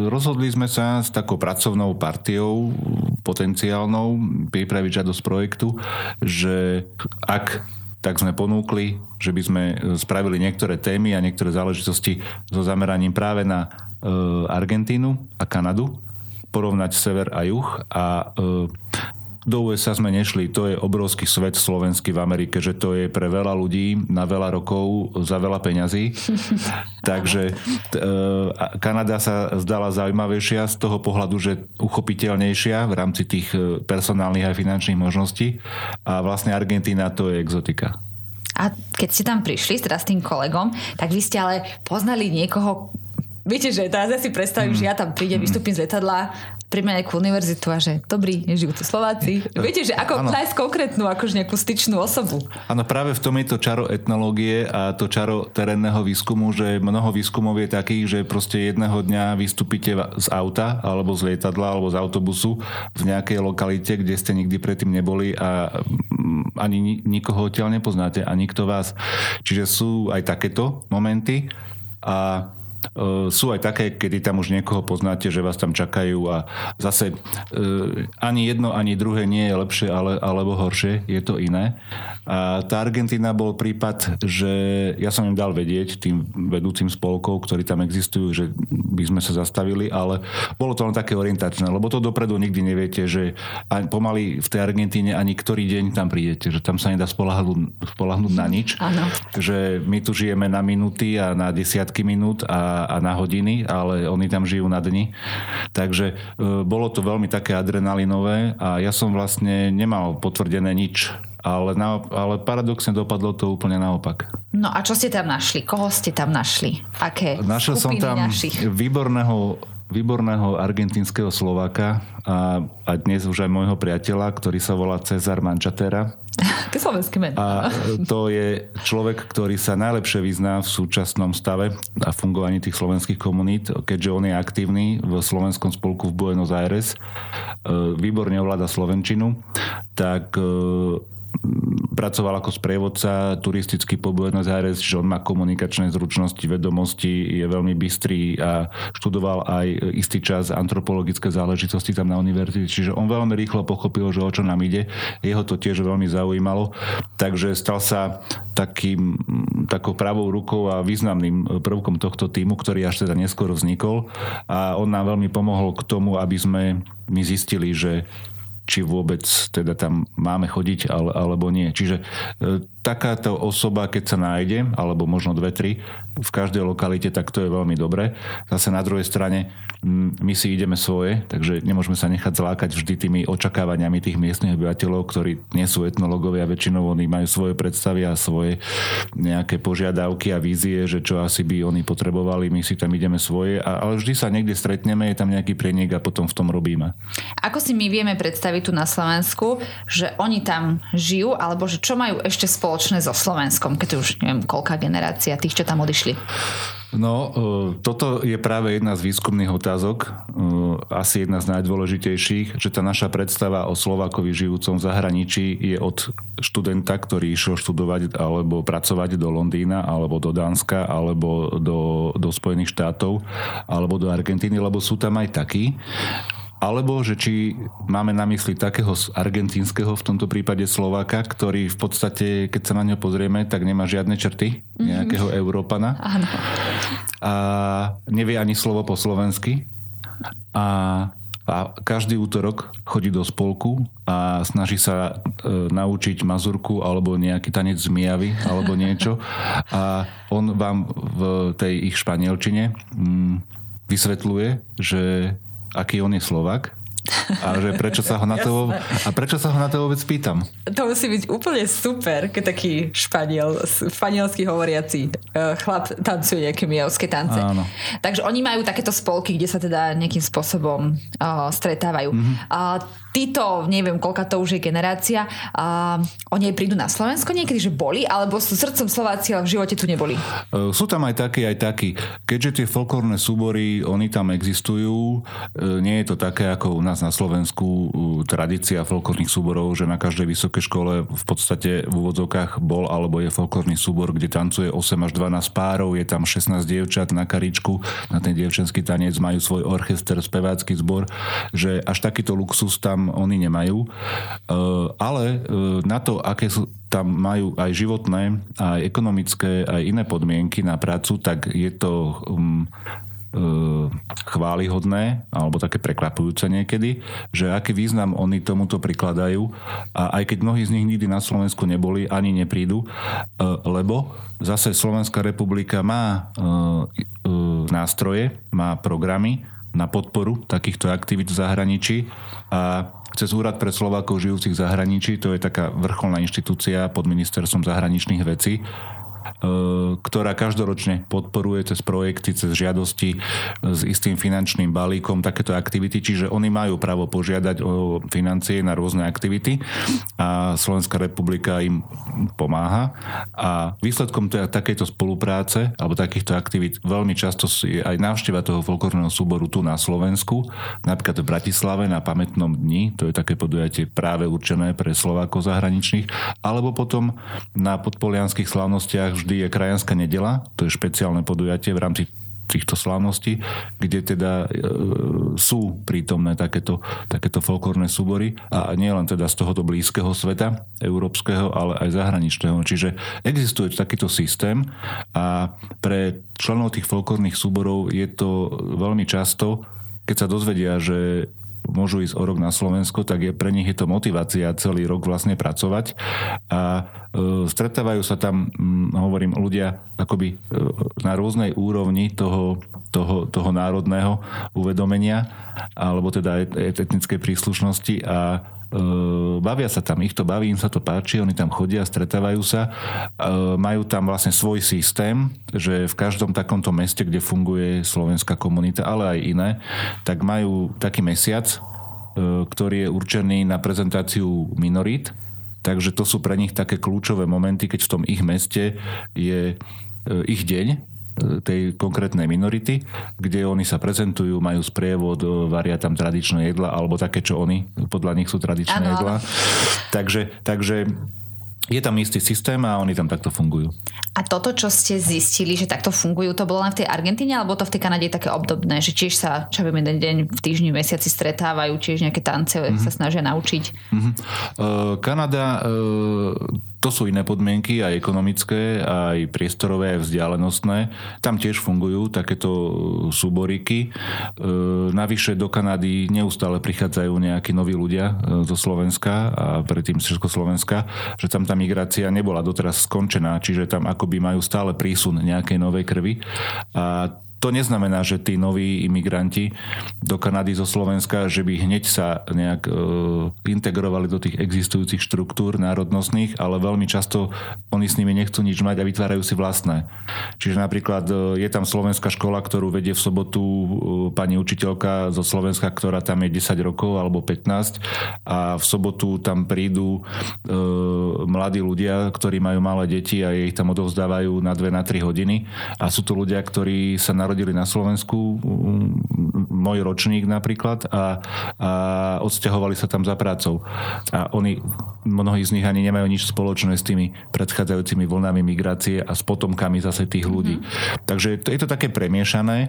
Speaker 3: rozhodli sme sa s takou pracovnou partiou potenciálnou pripraviť žiadosť projektu, že ak tak sme ponúkli, že by sme e, spravili niektoré témy a niektoré záležitosti so zameraním práve na e, Argentínu a Kanadu, porovnať sever a juh a e, do USA sme nešli, to je obrovský svet slovenský v Amerike, že to je pre veľa ľudí na veľa rokov za veľa peňazí. Takže t- Kanada sa zdala zaujímavejšia z toho pohľadu, že uchopiteľnejšia v rámci tých personálnych a finančných možností a vlastne Argentína to je exotika.
Speaker 2: A keď ste tam prišli teda s tým kolegom, tak vy ste ale poznali niekoho, Viete, že teraz ja si predstavím, mm. že ja tam prídem, vystúpim z letadla, príjme nejakú univerzitu a že dobrý, nežijú tu Slováci. Viete, že ako ano. nájsť konkrétnu, akože nejakú styčnú osobu.
Speaker 3: Áno, práve v tom je to čaro etnológie a to čaro terénneho výskumu, že mnoho výskumov je takých, že proste jedného dňa vystúpite z auta alebo z lietadla alebo z autobusu v nejakej lokalite, kde ste nikdy predtým neboli a mm, ani nikoho odtiaľ nepoznáte a nikto vás. Čiže sú aj takéto momenty a sú aj také, kedy tam už niekoho poznáte, že vás tam čakajú a zase e, ani jedno, ani druhé nie je lepšie ale, alebo horšie, je to iné. A tá Argentína bol prípad, že ja som im dal vedieť tým vedúcim spolkov, ktorí tam existujú, že by sme sa zastavili, ale bolo to len také orientačné, lebo to dopredu nikdy neviete, že pomaly v tej Argentíne ani ktorý deň tam prídete, že tam sa nedá spolahnúť, spolahnúť na nič.
Speaker 2: Ano.
Speaker 3: Že my tu žijeme na minúty a na desiatky minút a, a na hodiny, ale oni tam žijú na dni. Takže e, bolo to veľmi také adrenalinové a ja som vlastne nemal potvrdené nič ale, na, ale paradoxne dopadlo to úplne naopak.
Speaker 2: No a čo ste tam našli? Koho ste tam našli? Aké
Speaker 3: Našiel som tam našich? výborného výborného argentínskeho Slováka a, a dnes už aj môjho priateľa, ktorý sa volá Cezar Mančatera.
Speaker 2: Ke slovenský men.
Speaker 3: A to je človek, ktorý sa najlepšie vyzná v súčasnom stave a fungovaní tých slovenských komunít, keďže on je aktívny v Slovenskom spolku v Buenos Aires, e, výborne ovláda Slovenčinu, tak e, pracoval ako sprievodca turisticky po Buenos Aires, že on má komunikačné zručnosti, vedomosti, je veľmi bystrý a študoval aj istý čas antropologické záležitosti tam na univerzite, čiže on veľmi rýchlo pochopil, že o čo nám ide. Jeho to tiež veľmi zaujímalo, takže stal sa takým, takou pravou rukou a významným prvkom tohto týmu, ktorý až teda neskôr vznikol. A on nám veľmi pomohol k tomu, aby sme my zistili, že či vôbec teda tam máme chodiť ale, alebo nie. Čiže e, takáto osoba, keď sa nájde, alebo možno dve, tri, v každej lokalite, tak to je veľmi dobre. Zase na druhej strane my si ideme svoje, takže nemôžeme sa nechať zlákať vždy tými očakávaniami tých miestnych obyvateľov, ktorí nie sú etnológovia, väčšinou oni majú svoje predstavy a svoje nejaké požiadavky a vízie, že čo asi by oni potrebovali, my si tam ideme svoje, ale vždy sa niekde stretneme, je tam nejaký prieniek a potom v tom robíme.
Speaker 2: Ako si my vieme predstaviť tu na Slovensku, že oni tam žijú, alebo že čo majú ešte spoločné so Slovenskom, keď už neviem, koľká generácia tých, čo tam odišli?
Speaker 3: No, e, toto je práve jedna z výskumných otázok, e, asi jedna z najdôležitejších, že tá naša predstava o Slovákovi žijúcom v zahraničí je od študenta, ktorý išiel študovať alebo pracovať do Londýna, alebo do Dánska, alebo do, do Spojených štátov, alebo do Argentíny, lebo sú tam aj takí alebo že či máme na mysli takého argentínskeho, v tomto prípade Slováka, ktorý v podstate, keď sa na ňo pozrieme, tak nemá žiadne črty mhm. nejakého mm-hmm. Európana.
Speaker 2: Áno.
Speaker 3: A nevie ani slovo po slovensky. A a každý útorok chodí do spolku a snaží sa e, naučiť mazurku alebo nejaký tanec zmijavy alebo niečo. A on vám v tej ich španielčine mm, vysvetľuje, že aký on je Slovak a že prečo sa ho na to, a prečo sa ho na to vôbec pýtam?
Speaker 2: To musí byť úplne super, keď taký španiel, španielsky hovoriaci uh, chlap tancuje nejaké mijovské tance.
Speaker 3: Áno.
Speaker 2: Takže oni majú takéto spolky, kde sa teda nejakým spôsobom uh, stretávajú. Mm-hmm. Uh, títo, neviem, koľka to už je generácia, uh, oni aj prídu na Slovensko niekedy, že boli, alebo sú srdcom Slováci, ale v živote tu neboli?
Speaker 3: Uh, sú tam aj takí, aj takí. Keďže tie folklórne súbory, oni tam existujú, uh, nie je to také ako u nás na Slovensku uh, tradícia folklórnych súborov, že na každej vysokej škole v podstate v úvodzovkách bol alebo je folklórny súbor, kde tancuje 8 až 12 párov, je tam 16 dievčat na karičku, na ten dievčenský tanec majú svoj orchester, spevácky zbor, že až takýto luxus tam oni nemajú. E, ale e, na to, aké sú tam majú aj životné, aj ekonomické, aj iné podmienky na prácu, tak je to um, chválihodné alebo také prekvapujúce niekedy, že aký význam oni tomuto prikladajú a aj keď mnohí z nich nikdy na Slovensku neboli, ani neprídu, lebo zase Slovenská republika má nástroje, má programy, na podporu takýchto aktivít v zahraničí. A cez Úrad pre Slovákov žijúcich v zahraničí, to je taká vrcholná inštitúcia pod ministerstvom zahraničných vecí, ktorá každoročne podporuje cez projekty, cez žiadosti s istým finančným balíkom takéto aktivity, čiže oni majú právo požiadať o financie na rôzne aktivity a Slovenská republika im pomáha. A výsledkom teda takejto spolupráce alebo takýchto aktivít veľmi často je aj návšteva toho folklórneho súboru tu na Slovensku, napríklad v Bratislave na pamätnom dni, to je také podujatie práve určené pre Slovákov zahraničných, alebo potom na podpolianských slávnostiach vždy vždy je krajanská nedela, to je špeciálne podujatie v rámci týchto slávností, kde teda e, sú prítomné takéto, takéto folklórne súbory a nie len teda z tohoto blízkeho sveta, európskeho, ale aj zahraničného. Čiže existuje takýto systém a pre členov tých folklórnych súborov je to veľmi často, keď sa dozvedia, že môžu ísť o rok na Slovensko, tak je pre nich je to motivácia celý rok vlastne pracovať. A e, stretávajú sa tam, hm, hovorím, ľudia akoby e, na rôznej úrovni toho, toho, toho národného uvedomenia alebo teda etnickej príslušnosti a bavia sa tam, ich to baví, im sa to páči, oni tam chodia, stretávajú sa, majú tam vlastne svoj systém, že v každom takomto meste, kde funguje slovenská komunita, ale aj iné, tak majú taký mesiac, e, ktorý je určený na prezentáciu minorít, takže to sú pre nich také kľúčové momenty, keď v tom ich meste je ich deň, tej konkrétnej minority, kde oni sa prezentujú, majú sprievod, varia tam tradičné jedla, alebo také, čo oni, podľa nich sú tradičné ano. jedla. Takže, takže je tam istý systém a oni tam takto fungujú.
Speaker 2: A toto, čo ste zistili, že takto fungujú, to bolo len v tej Argentíne, alebo to v tej Kanade je také obdobné, že tiež sa, čo viem, jeden deň v týždni, v mesiaci stretávajú, tiež nejaké tance mm-hmm. sa snažia naučiť?
Speaker 3: Mm-hmm. Uh, Kanada uh, to sú iné podmienky, aj ekonomické, aj priestorové, aj vzdialenostné. Tam tiež fungujú takéto súboriky. E, navyše do Kanady neustále prichádzajú nejakí noví ľudia e, zo Slovenska a predtým z Československa, že tam tá migrácia nebola doteraz skončená, čiže tam akoby majú stále prísun nejakej novej krvi. A to neznamená, že tí noví imigranti do Kanady zo Slovenska, že by hneď sa nejak e, integrovali do tých existujúcich štruktúr národnostných, ale veľmi často oni s nimi nechcú nič mať a vytvárajú si vlastné. Čiže napríklad e, je tam slovenská škola, ktorú vedie v sobotu e, pani učiteľka zo Slovenska, ktorá tam je 10 rokov alebo 15 a v sobotu tam prídu e, mladí ľudia, ktorí majú malé deti a ich tam odovzdávajú na 2 na 3 hodiny a sú to ľudia, ktorí sa narodili narodili na Slovensku, môj ročník napríklad, a, a odsťahovali sa tam za prácou. A oni, mnohí z nich ani nemajú nič spoločné s tými predchádzajúcimi vlnami migrácie a s potomkami zase tých ľudí. Mm-hmm. Takže to, je to také premiešané. E,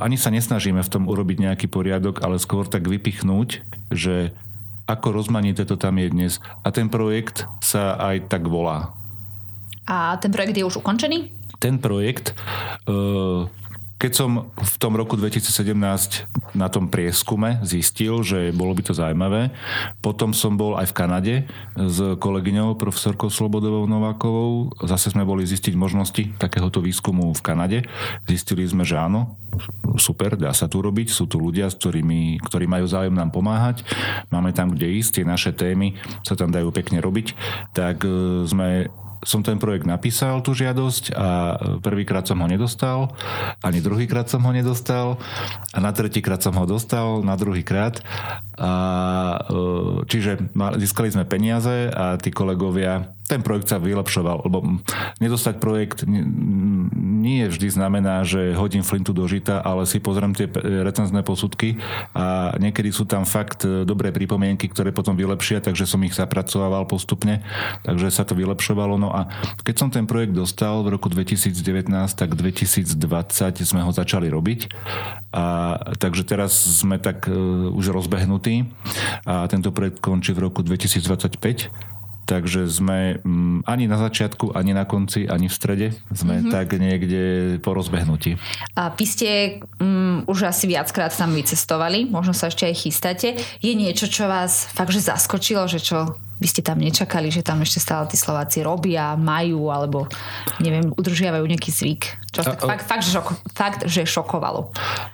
Speaker 3: ani sa nesnažíme v tom urobiť nejaký poriadok, ale skôr tak vypichnúť, že ako rozmanité to tam je dnes. A ten projekt sa aj tak volá.
Speaker 2: A ten projekt je už ukončený?
Speaker 3: Ten projekt uh, keď som v tom roku 2017 na tom prieskume zistil, že bolo by to zaujímavé, potom som bol aj v Kanade s kolegyňou profesorkou Slobodovou Novákovou. Zase sme boli zistiť možnosti takéhoto výskumu v Kanade. Zistili sme, že áno, super, dá sa tu robiť, sú tu ľudia, s ktorými, ktorí majú záujem nám pomáhať, máme tam kde ísť, tie naše témy sa tam dajú pekne robiť, tak e, sme som ten projekt napísal, tú žiadosť a prvýkrát som ho nedostal, ani druhýkrát som ho nedostal a na tretíkrát som ho dostal, na druhýkrát. E, čiže získali sme peniaze a tí kolegovia ten projekt sa vylepšoval, lebo nedostať projekt nie vždy znamená, že hodím flintu do žita, ale si pozriem tie recenzné posudky a niekedy sú tam fakt e, dobré pripomienky, ktoré potom vylepšia, takže som ich zapracovával postupne, takže sa to vylepšovalo. No a keď som ten projekt dostal v roku 2019, tak 2020 sme ho začali robiť a takže teraz sme tak uh, už rozbehnutí a tento projekt končí v roku 2025 Takže sme mm, ani na začiatku, ani na konci, ani v strede. Sme mm-hmm. tak niekde po rozbehnutí.
Speaker 2: A vy ste um, už asi viackrát tam vycestovali, možno sa ešte aj chystáte. Je niečo, čo vás fakt že zaskočilo, že čo by ste tam nečakali, že tam ešte stále tí Slováci robia, majú, alebo neviem, udržiavajú nejaký zvyk? Čo a, fakt, fakt, že šoko, fakt, že šokovalo?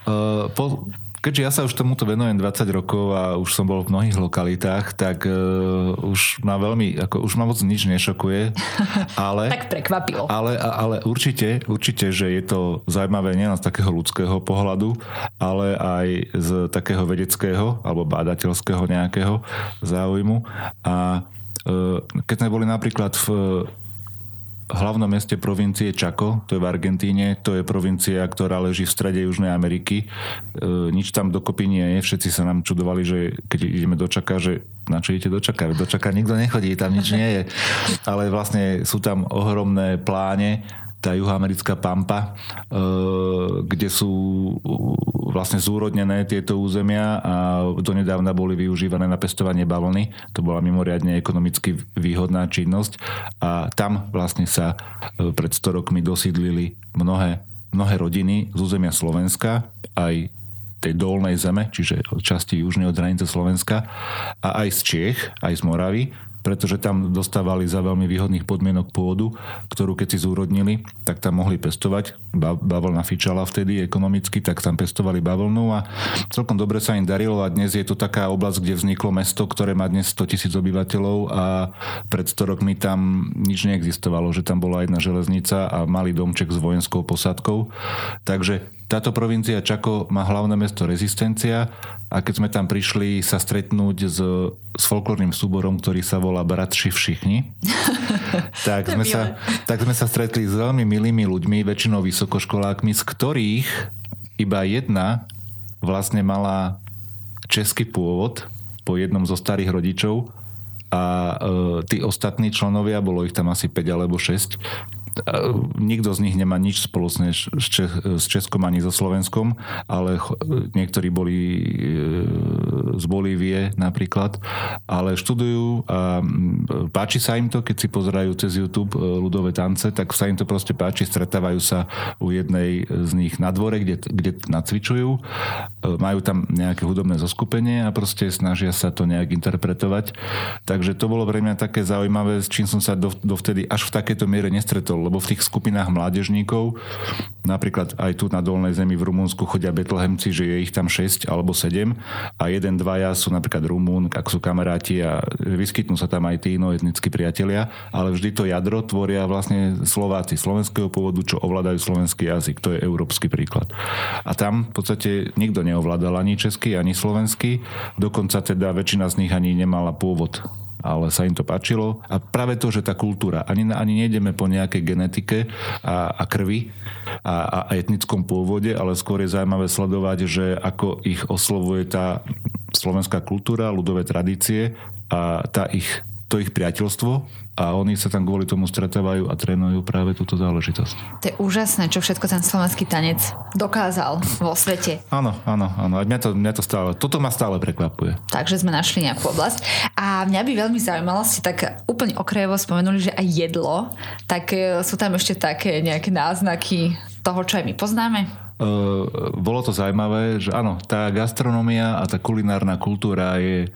Speaker 3: Uh, po, Keďže ja sa už tomuto venujem 20 rokov a už som bol v mnohých lokalitách, tak uh, už ma veľmi, ako už ma moc nič nešokuje. Ale,
Speaker 2: tak prekvapilo.
Speaker 3: Ale, ale určite, určite, že je to zaujímavé nielen z takého ľudského pohľadu, ale aj z takého vedeckého alebo bádateľského nejakého záujmu. A uh, keď sme boli napríklad v hlavnom meste provincie Chaco, to je v Argentíne, to je provincia, ktorá leží v strede Južnej Ameriky. E, nič tam dokopy nie je, všetci sa nám čudovali, že keď ideme do Čaka, že na čo idete do Čaka? Do Čaka nikto nechodí, tam nič nie je. Ale vlastne sú tam ohromné pláne, tá juhoamerická pampa, e, kde sú vlastne zúrodnené tieto územia a donedávna boli využívané na pestovanie bavlny. To bola mimoriadne ekonomicky výhodná činnosť a tam vlastne sa e, pred 100 rokmi dosídlili mnohé, mnohé rodiny z územia Slovenska, aj tej dolnej zeme, čiže časti južnej od hranice Slovenska a aj z Čiech, aj z Moravy pretože tam dostávali za veľmi výhodných podmienok pôdu, ktorú keď si zúrodnili, tak tam mohli pestovať. Bavlna fičala vtedy ekonomicky, tak tam pestovali bavlnu a celkom dobre sa im darilo a dnes je to taká oblasť, kde vzniklo mesto, ktoré má dnes 100 tisíc obyvateľov a pred 100 rokmi tam nič neexistovalo, že tam bola jedna železnica a malý domček s vojenskou posadkou. Takže táto provincia Čako má hlavné mesto Rezistencia a keď sme tam prišli sa stretnúť s, s folklórnym súborom, ktorý sa volá Bratši všichni, tak, sme sa, tak sme sa stretli s veľmi milými ľuďmi, väčšinou vysokoškolákmi, z ktorých iba jedna vlastne mala český pôvod po jednom zo starých rodičov a e, tí ostatní členovia, bolo ich tam asi 5 alebo 6, nikto z nich nemá nič spoločné s, Českom ani so Slovenskom, ale niektorí boli e, z Bolívie napríklad, ale študujú a páči sa im to, keď si pozerajú cez YouTube e, ľudové tance, tak sa im to proste páči, stretávajú sa u jednej z nich na dvore, kde, kde nacvičujú, e, majú tam nejaké hudobné zoskupenie a proste snažia sa to nejak interpretovať. Takže to bolo pre mňa také zaujímavé, s čím som sa dovtedy až v takejto miere nestretol lebo v tých skupinách mládežníkov, napríklad aj tu na Dolnej zemi v Rumunsku chodia betlehemci, že je ich tam 6 alebo 7 a jeden, dvaja sú napríklad Rumún, ak sú kamaráti a vyskytnú sa tam aj tí etnickí priatelia, ale vždy to jadro tvoria vlastne Slováci slovenského pôvodu, čo ovládajú slovenský jazyk. To je európsky príklad. A tam v podstate nikto neovládal ani český, ani slovenský. Dokonca teda väčšina z nich ani nemala pôvod ale sa im to páčilo. A práve to, že tá kultúra, ani, ani nejdeme po nejakej genetike a, a krvi a, a etnickom pôvode, ale skôr je zaujímavé sledovať, že ako ich oslovuje tá slovenská kultúra, ľudové tradície a tá ich to ich priateľstvo a oni sa tam kvôli tomu stretávajú a trénujú práve túto záležitosť.
Speaker 2: To je úžasné, čo všetko ten slovenský tanec dokázal vo svete.
Speaker 3: Áno, áno, áno. A mňa to, mňa to stále, toto ma stále prekvapuje.
Speaker 2: Takže sme našli nejakú oblasť. A mňa by veľmi zaujímalo, ste tak úplne okrajovo spomenuli, že aj jedlo, tak e, sú tam ešte také nejaké náznaky toho, čo aj my poznáme?
Speaker 3: Uh, bolo to zaujímavé, že áno, tá gastronomia a tá kulinárna kultúra je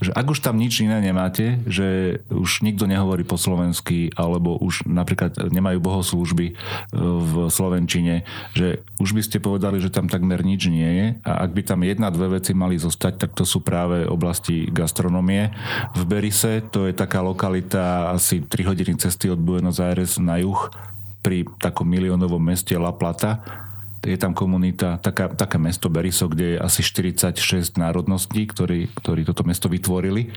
Speaker 3: že ak už tam nič iné nemáte, že už nikto nehovorí po slovensky, alebo už napríklad nemajú bohoslúžby e, v Slovenčine, že už by ste povedali, že tam takmer nič nie je a ak by tam jedna, dve veci mali zostať, tak to sú práve oblasti gastronomie. V Berise to je taká lokalita asi 3 hodiny cesty od Buenos Aires na juh pri takom miliónovom meste La Plata je tam komunita, taká, také mesto Beriso, kde je asi 46 národností, ktorí, ktorí toto mesto vytvorili.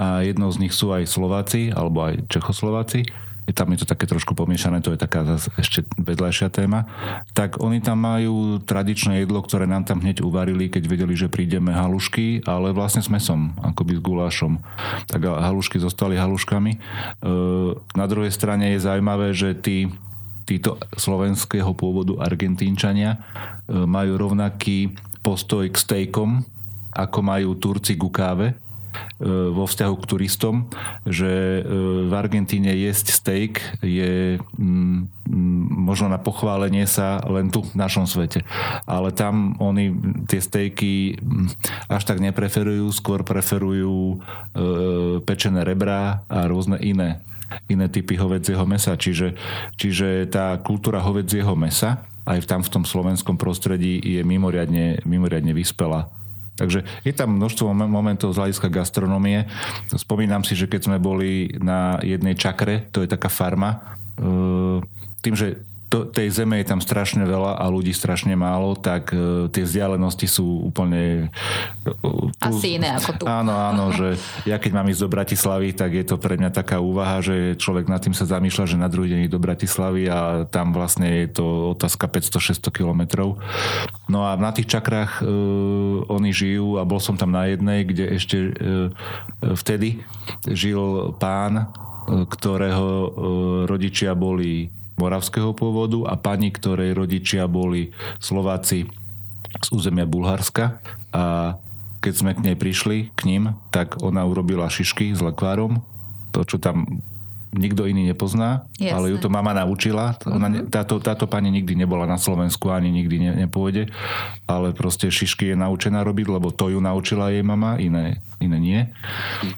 Speaker 3: A jednou z nich sú aj Slováci, alebo aj Čechoslováci tam je to také trošku pomiešané, to je taká zase ešte vedľajšia téma, tak oni tam majú tradičné jedlo, ktoré nám tam hneď uvarili, keď vedeli, že prídeme halušky, ale vlastne s mesom, akoby s gulášom. Tak halušky zostali haluškami. E, na druhej strane je zaujímavé, že tí títo slovenského pôvodu Argentínčania e, majú rovnaký postoj k stejkom, ako majú Turci ku káve e, vo vzťahu k turistom, že e, v Argentíne jesť steak je mm, mm, možno na pochválenie sa len tu v našom svete. Ale tam oni tie stejky mm, až tak nepreferujú, skôr preferujú pečené rebra a rôzne iné iné typy hovedzieho mesa. Čiže, čiže tá kultúra hovedzieho mesa aj tam v tom slovenskom prostredí je mimoriadne, mimoriadne vyspelá. Takže je tam množstvo momentov z hľadiska gastronomie. Spomínam si, že keď sme boli na jednej čakre, to je taká farma, e, tým, že to, tej zeme je tam strašne veľa a ľudí strašne málo, tak uh, tie vzdialenosti sú úplne...
Speaker 2: Uh, tu, Asi iné ako tu.
Speaker 3: Áno, áno, že ja keď mám ísť do Bratislavy, tak je to pre mňa taká úvaha, že človek nad tým sa zamýšľa, že na druhý deň do Bratislavy a tam vlastne je to otázka 500-600 kilometrov. No a na tých čakrách uh, oni žijú a bol som tam na jednej, kde ešte uh, vtedy žil pán, ktorého rodičia boli moravského pôvodu a pani, ktorej rodičia boli Slováci z územia Bulharska a keď sme k nej prišli, k ním, tak ona urobila šišky s lekvárom, to, čo tam nikto iný nepozná, Jasne. ale ju to mama naučila. Ona, uh-huh. táto, táto pani nikdy nebola na Slovensku, ani nikdy ne, nepôjde, ale proste šišky je naučená robiť, lebo to ju naučila jej mama, iné, iné nie.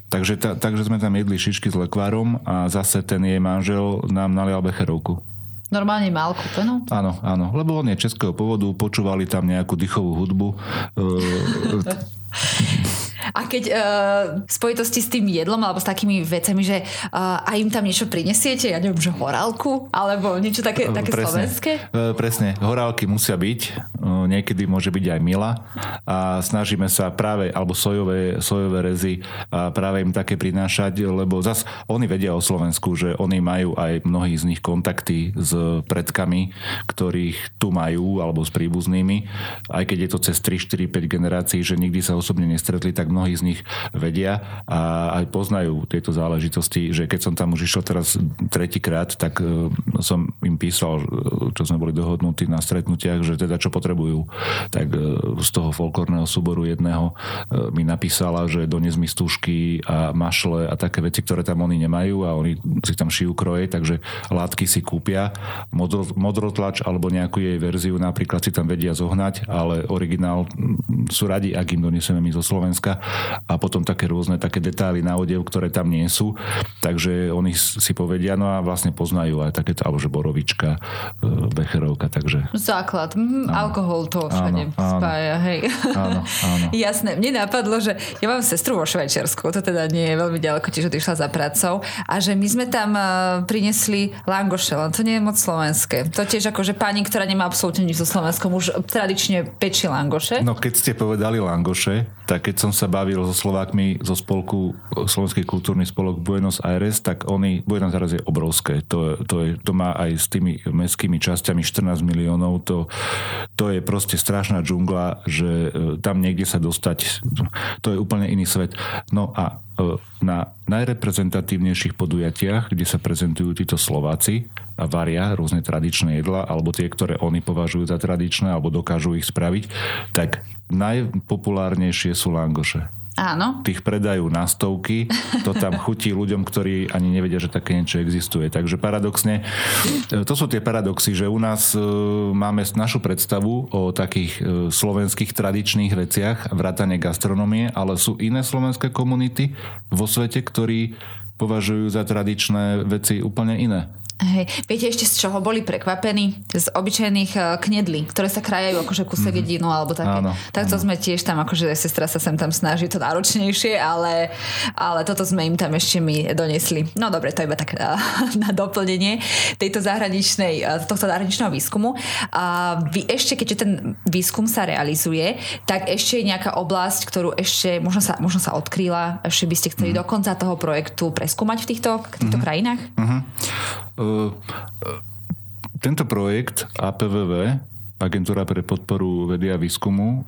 Speaker 3: Takže, ta, takže sme tam jedli šišky s lekvárom a zase ten jej manžel nám nalial becherovku.
Speaker 2: Normálne mal kúpenú?
Speaker 3: Áno, áno, lebo on je českého pôvodu, počúvali tam nejakú dýchovú hudbu.
Speaker 2: A keď uh, v spojitosti s tým jedlom alebo s takými vecami, že uh, a im tam niečo prinesiete, ja neviem, že horálku alebo niečo také, také presne, slovenské?
Speaker 3: Uh, presne, horálky musia byť, uh, niekedy môže byť aj mila a snažíme sa práve, alebo sojové, sojové rezy a práve im také prinášať, lebo zas oni vedia o Slovensku, že oni majú aj mnohí z nich kontakty s predkami, ktorých tu majú alebo s príbuznými, aj keď je to cez 3, 4, 5 generácií, že nikdy sa osobne nestretli, tak mnohí z nich vedia a aj poznajú tieto záležitosti, že keď som tam už išiel teraz tretíkrát, tak e, som im písal, čo sme boli dohodnutí na stretnutiach, že teda čo potrebujú. Tak e, z toho folklórneho súboru jedného mi napísala, že donies mi stúžky a mašle a také veci, ktoré tam oni nemajú a oni si tam šijú kroje, takže látky si kúpia, modro, modrotlač alebo nejakú jej verziu napríklad si tam vedia zohnať, ale originál sú radi, ak im donesieme my zo Slovenska a potom také rôzne také detaily na odev, ktoré tam nie sú, takže oni si povedia, no a vlastne poznajú aj takéto, alebo že borovička, e, becherovka, takže...
Speaker 2: Základ, mm, alkohol to všade áno, spája, hej. Áno, áno. Jasné, mne napadlo, že ja mám sestru vo Švajčiarsku, to teda nie je veľmi ďaleko, tiež odišla za pracou a že my sme tam uh, prinesli langoše, len to nie je moc slovenské. To tiež ako, že pani, ktorá nemá absolútne nič so Slovenskom, už tradične pečí langoše.
Speaker 3: No keď ste povedali langoše, tak keď som sa bavil so Slovákmi zo spolku, Slovenský kultúrny spolok Buenos Aires, tak oni, Buenos Aires je obrovské. To, to, je, to má aj s tými mestskými časťami 14 miliónov. To, to je proste strašná džungla, že e, tam niekde sa dostať, to je úplne iný svet. No a e, na najreprezentatívnejších podujatiach, kde sa prezentujú títo Slováci a varia rôzne tradičné jedla, alebo tie, ktoré oni považujú za tradičné, alebo dokážu ich spraviť, tak najpopulárnejšie sú langoše.
Speaker 2: Áno.
Speaker 3: Tých predajú na stovky, to tam chutí ľuďom, ktorí ani nevedia, že také niečo existuje. Takže paradoxne, e, to sú tie paradoxy, že u nás e, máme našu predstavu o takých e, slovenských tradičných veciach, vrátane gastronomie, ale sú iné slovenské komunity vo svete, ktorí považujú za tradičné veci úplne iné.
Speaker 2: Hej. Viete ešte z čoho boli prekvapení? Z obyčajných uh, knedlí, ktoré sa krajajú akože kuse mm-hmm. jedinu alebo také. Áno, tak to áno. sme tiež tam, akože sestra sa sem tam snaží to náročnejšie, ale, ale toto sme im tam ešte my donesli. No dobre, to je iba tak uh, na doplnenie tejto zahraničnej, uh, tohto zahraničného výskumu. A vy ešte, keďže ten výskum sa realizuje, tak ešte je nejaká oblasť, ktorú ešte možno sa, možno sa odkryla, ešte by ste chceli mm. do konca toho projektu preskúmať v týchto, týchto mm-hmm. krajinách? Mm-hmm.
Speaker 3: Tento projekt APVV, Agentúra pre podporu vedy a výskumu.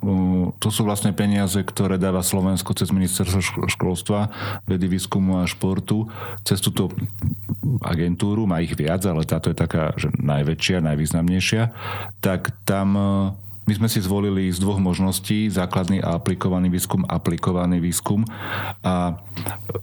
Speaker 3: To sú vlastne peniaze, ktoré dáva Slovensko cez ministerstvo školstva, vedy, výskumu a športu. Cez túto agentúru, má ich viac, ale táto je taká že najväčšia, najvýznamnejšia, tak tam my sme si zvolili z dvoch možností, základný a aplikovaný výskum, aplikovaný výskum. A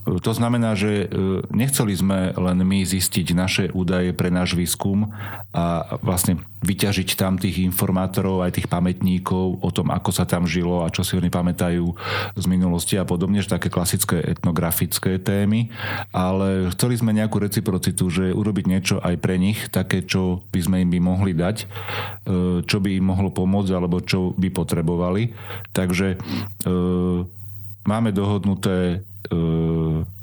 Speaker 3: e, to znamená, že e, nechceli sme len my zistiť naše údaje pre náš výskum a vlastne vyťažiť tam tých informátorov, aj tých pamätníkov o tom, ako sa tam žilo a čo si oni pamätajú z minulosti a podobne, že také klasické etnografické témy, ale chceli sme nejakú reciprocitu, že urobiť niečo aj pre nich, také, čo by sme im by mohli dať, e, čo by im mohlo pomôcť alebo čo by potrebovali. Takže e, máme dohodnuté E,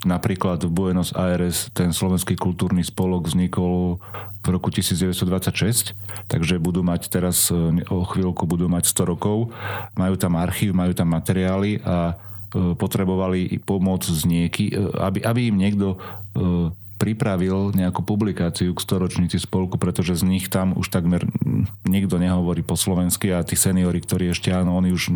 Speaker 3: napríklad v Buenos Aires ten slovenský kultúrny spolok vznikol v roku 1926, takže budú mať teraz, e, o chvíľku budú mať 100 rokov, majú tam archív, majú tam materiály a e, potrebovali pomoc z nieky, aby, aby im niekto pripravil nejakú publikáciu k storočnici spolku, pretože z nich tam už takmer nikto nehovorí po slovensky a tí seniori, ktorí ešte áno, oni už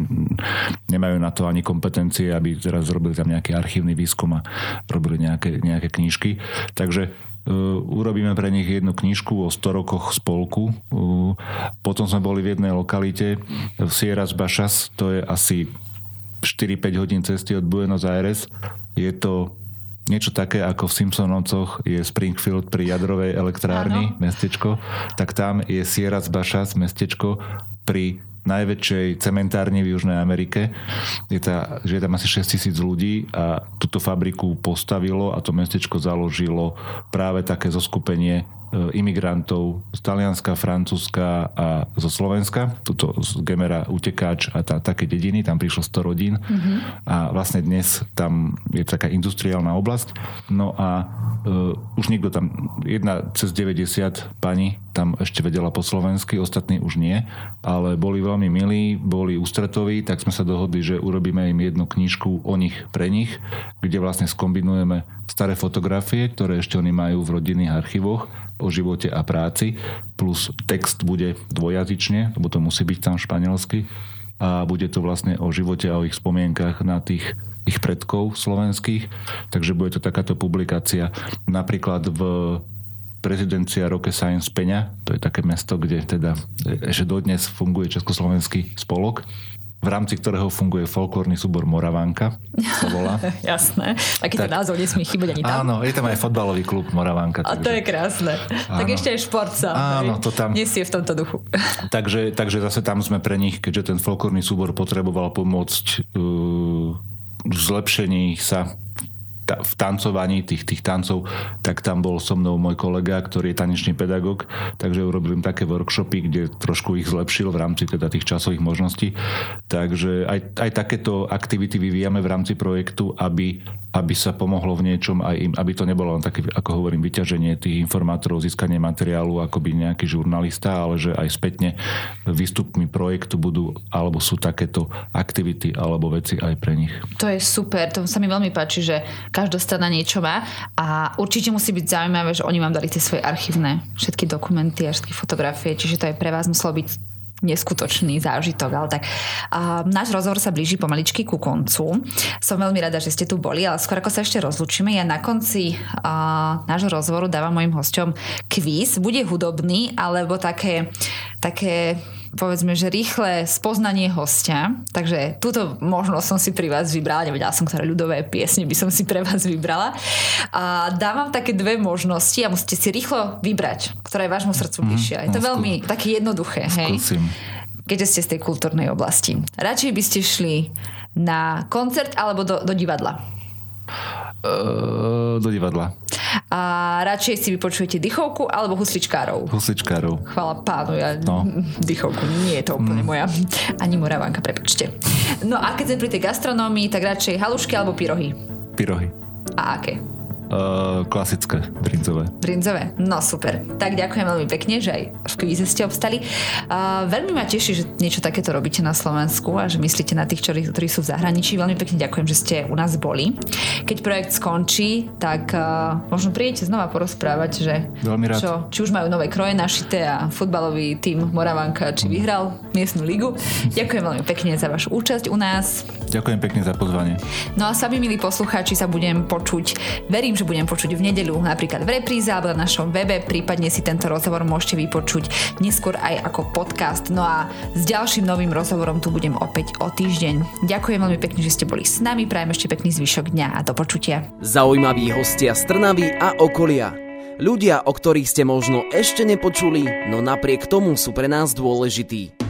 Speaker 3: nemajú na to ani kompetencie, aby teraz robili tam nejaký archívny výskum a robili nejaké, nejaké knižky. Takže Uh, urobíme pre nich jednu knižku o 100 rokoch spolku. Uh, potom sme boli v jednej lokalite v Sierras Bašas, to je asi 4-5 hodín cesty od Buenos Aires. Je to niečo také ako v Simpsonovcoch je Springfield pri jadrovej elektrárni, ano. mestečko, tak tam je Sierras Bašas, mestečko pri najväčšej cementárni v Južnej Amerike. Je, tá, že je tam asi 6 tisíc ľudí a túto fabriku postavilo a to mestečko založilo práve také zoskupenie imigrantov z Talianska, Francúzska a zo Slovenska. Tuto z Gemera Utekáč a tá, také dediny, tam prišlo 100 rodín mm-hmm. a vlastne dnes tam je taká industriálna oblasť. No a uh, už niekto tam, jedna cez 90 pani tam ešte vedela po slovensky, ostatní už nie, ale boli veľmi milí, boli ústretoví, tak sme sa dohodli, že urobíme im jednu knižku o nich pre nich, kde vlastne skombinujeme staré fotografie, ktoré ešte oni majú v rodinných archívoch o živote a práci, plus text bude dvojazyčne, lebo to musí byť tam španielsky, a bude to vlastne o živote a o ich spomienkach na tých ich predkov slovenských, takže bude to takáto publikácia. Napríklad v prezidencia Roke Science Peňa, to je také mesto, kde teda ešte dodnes funguje Československý spolok v rámci ktorého funguje folklórny súbor Moravanka, sa volá.
Speaker 2: Jasné. Takýto tak, názov nesmie chýbať ani tam.
Speaker 3: Áno, je tam aj fotbalový klub Moravanka.
Speaker 2: A takže... to je krásne. Áno. Tak ešte aj šport sa
Speaker 3: áno, to tam...
Speaker 2: nesie v tomto duchu.
Speaker 3: takže, takže zase tam sme pre nich, keďže ten folklórny súbor potreboval pomôcť uh, zlepšení sa v tancovaní tých, tých tancov, tak tam bol so mnou môj kolega, ktorý je tanečný pedagóg, takže urobil im také workshopy, kde trošku ich zlepšil v rámci teda tých časových možností. Takže aj, aj takéto aktivity vyvíjame v rámci projektu, aby aby sa pomohlo v niečom aj im, aby to nebolo len také, ako hovorím, vyťaženie tých informátorov, získanie materiálu ako by nejaký žurnalista, ale že aj spätne výstupmi projektu budú, alebo sú takéto aktivity alebo veci aj pre nich.
Speaker 2: To je super, to sa mi veľmi páči, že každá strana niečo má a určite musí byť zaujímavé, že oni vám dali tie svoje archívne všetky dokumenty a všetky fotografie, čiže to aj pre vás muselo byť neskutočný zážitok, ale tak uh, náš rozhovor sa blíži pomaličky ku koncu. Som veľmi rada, že ste tu boli, ale skôr ako sa ešte rozlučíme, ja na konci uh, nášho rozhovoru dávam mojim hosťom kvíz. Bude hudobný, alebo také, také povedzme, že rýchle spoznanie hostia. Takže túto možnosť som si pri vás vybrala, nevedela som, ktoré ľudové piesne by som si pre vás vybrala. A dávam také dve možnosti a musíte si rýchlo vybrať, ktorá je vášmu srdcu mhm, bližšia. Mm, je to no, veľmi skú... také jednoduché. Hej? Keďže ste z tej kultúrnej oblasti. Radšej by ste šli na koncert alebo do, do divadla?
Speaker 3: Uh, do divadla.
Speaker 2: A radšej si vypočujete dychovku alebo husličkárov?
Speaker 3: Husličkárov.
Speaker 2: Chvala pánu, ja no. dychovku nie je to úplne mm. moja. Ani moravanka, prepačte. No a keď sme pri tej gastronómii, tak radšej halušky alebo pyrohy?
Speaker 3: Pyrohy.
Speaker 2: A aké?
Speaker 3: Uh, klasické, brinzové.
Speaker 2: Brinzové, no super. Tak ďakujem veľmi pekne, že aj v kvíze ste obstali. Uh, veľmi ma teší, že niečo takéto robíte na Slovensku a že myslíte na tých, ktorí, ktorí sú v zahraničí. Veľmi pekne ďakujem, že ste u nás boli. Keď projekt skončí, tak uh, možno prídete znova porozprávať, že
Speaker 3: veľmi rád.
Speaker 2: Čo, či už majú nové kroje našité a futbalový tým Moravanka, či vyhral miestnu ligu. Ďakujem veľmi pekne za vašu účasť u nás.
Speaker 3: Ďakujem pekne za pozvanie.
Speaker 2: No a sami, milí poslucháči, sa budem počuť. Verím, že budem počuť v nedeľu napríklad v repríze alebo na našom webe, prípadne si tento rozhovor môžete vypočuť neskôr aj ako podcast. No a s ďalším novým rozhovorom tu budem opäť o týždeň. Ďakujem veľmi pekne, že ste boli s nami, prajem ešte pekný zvyšok dňa a do počutia.
Speaker 1: Zaujímaví hostia z Trnavy a okolia. Ľudia, o ktorých ste možno ešte nepočuli, no napriek tomu sú pre nás dôležití.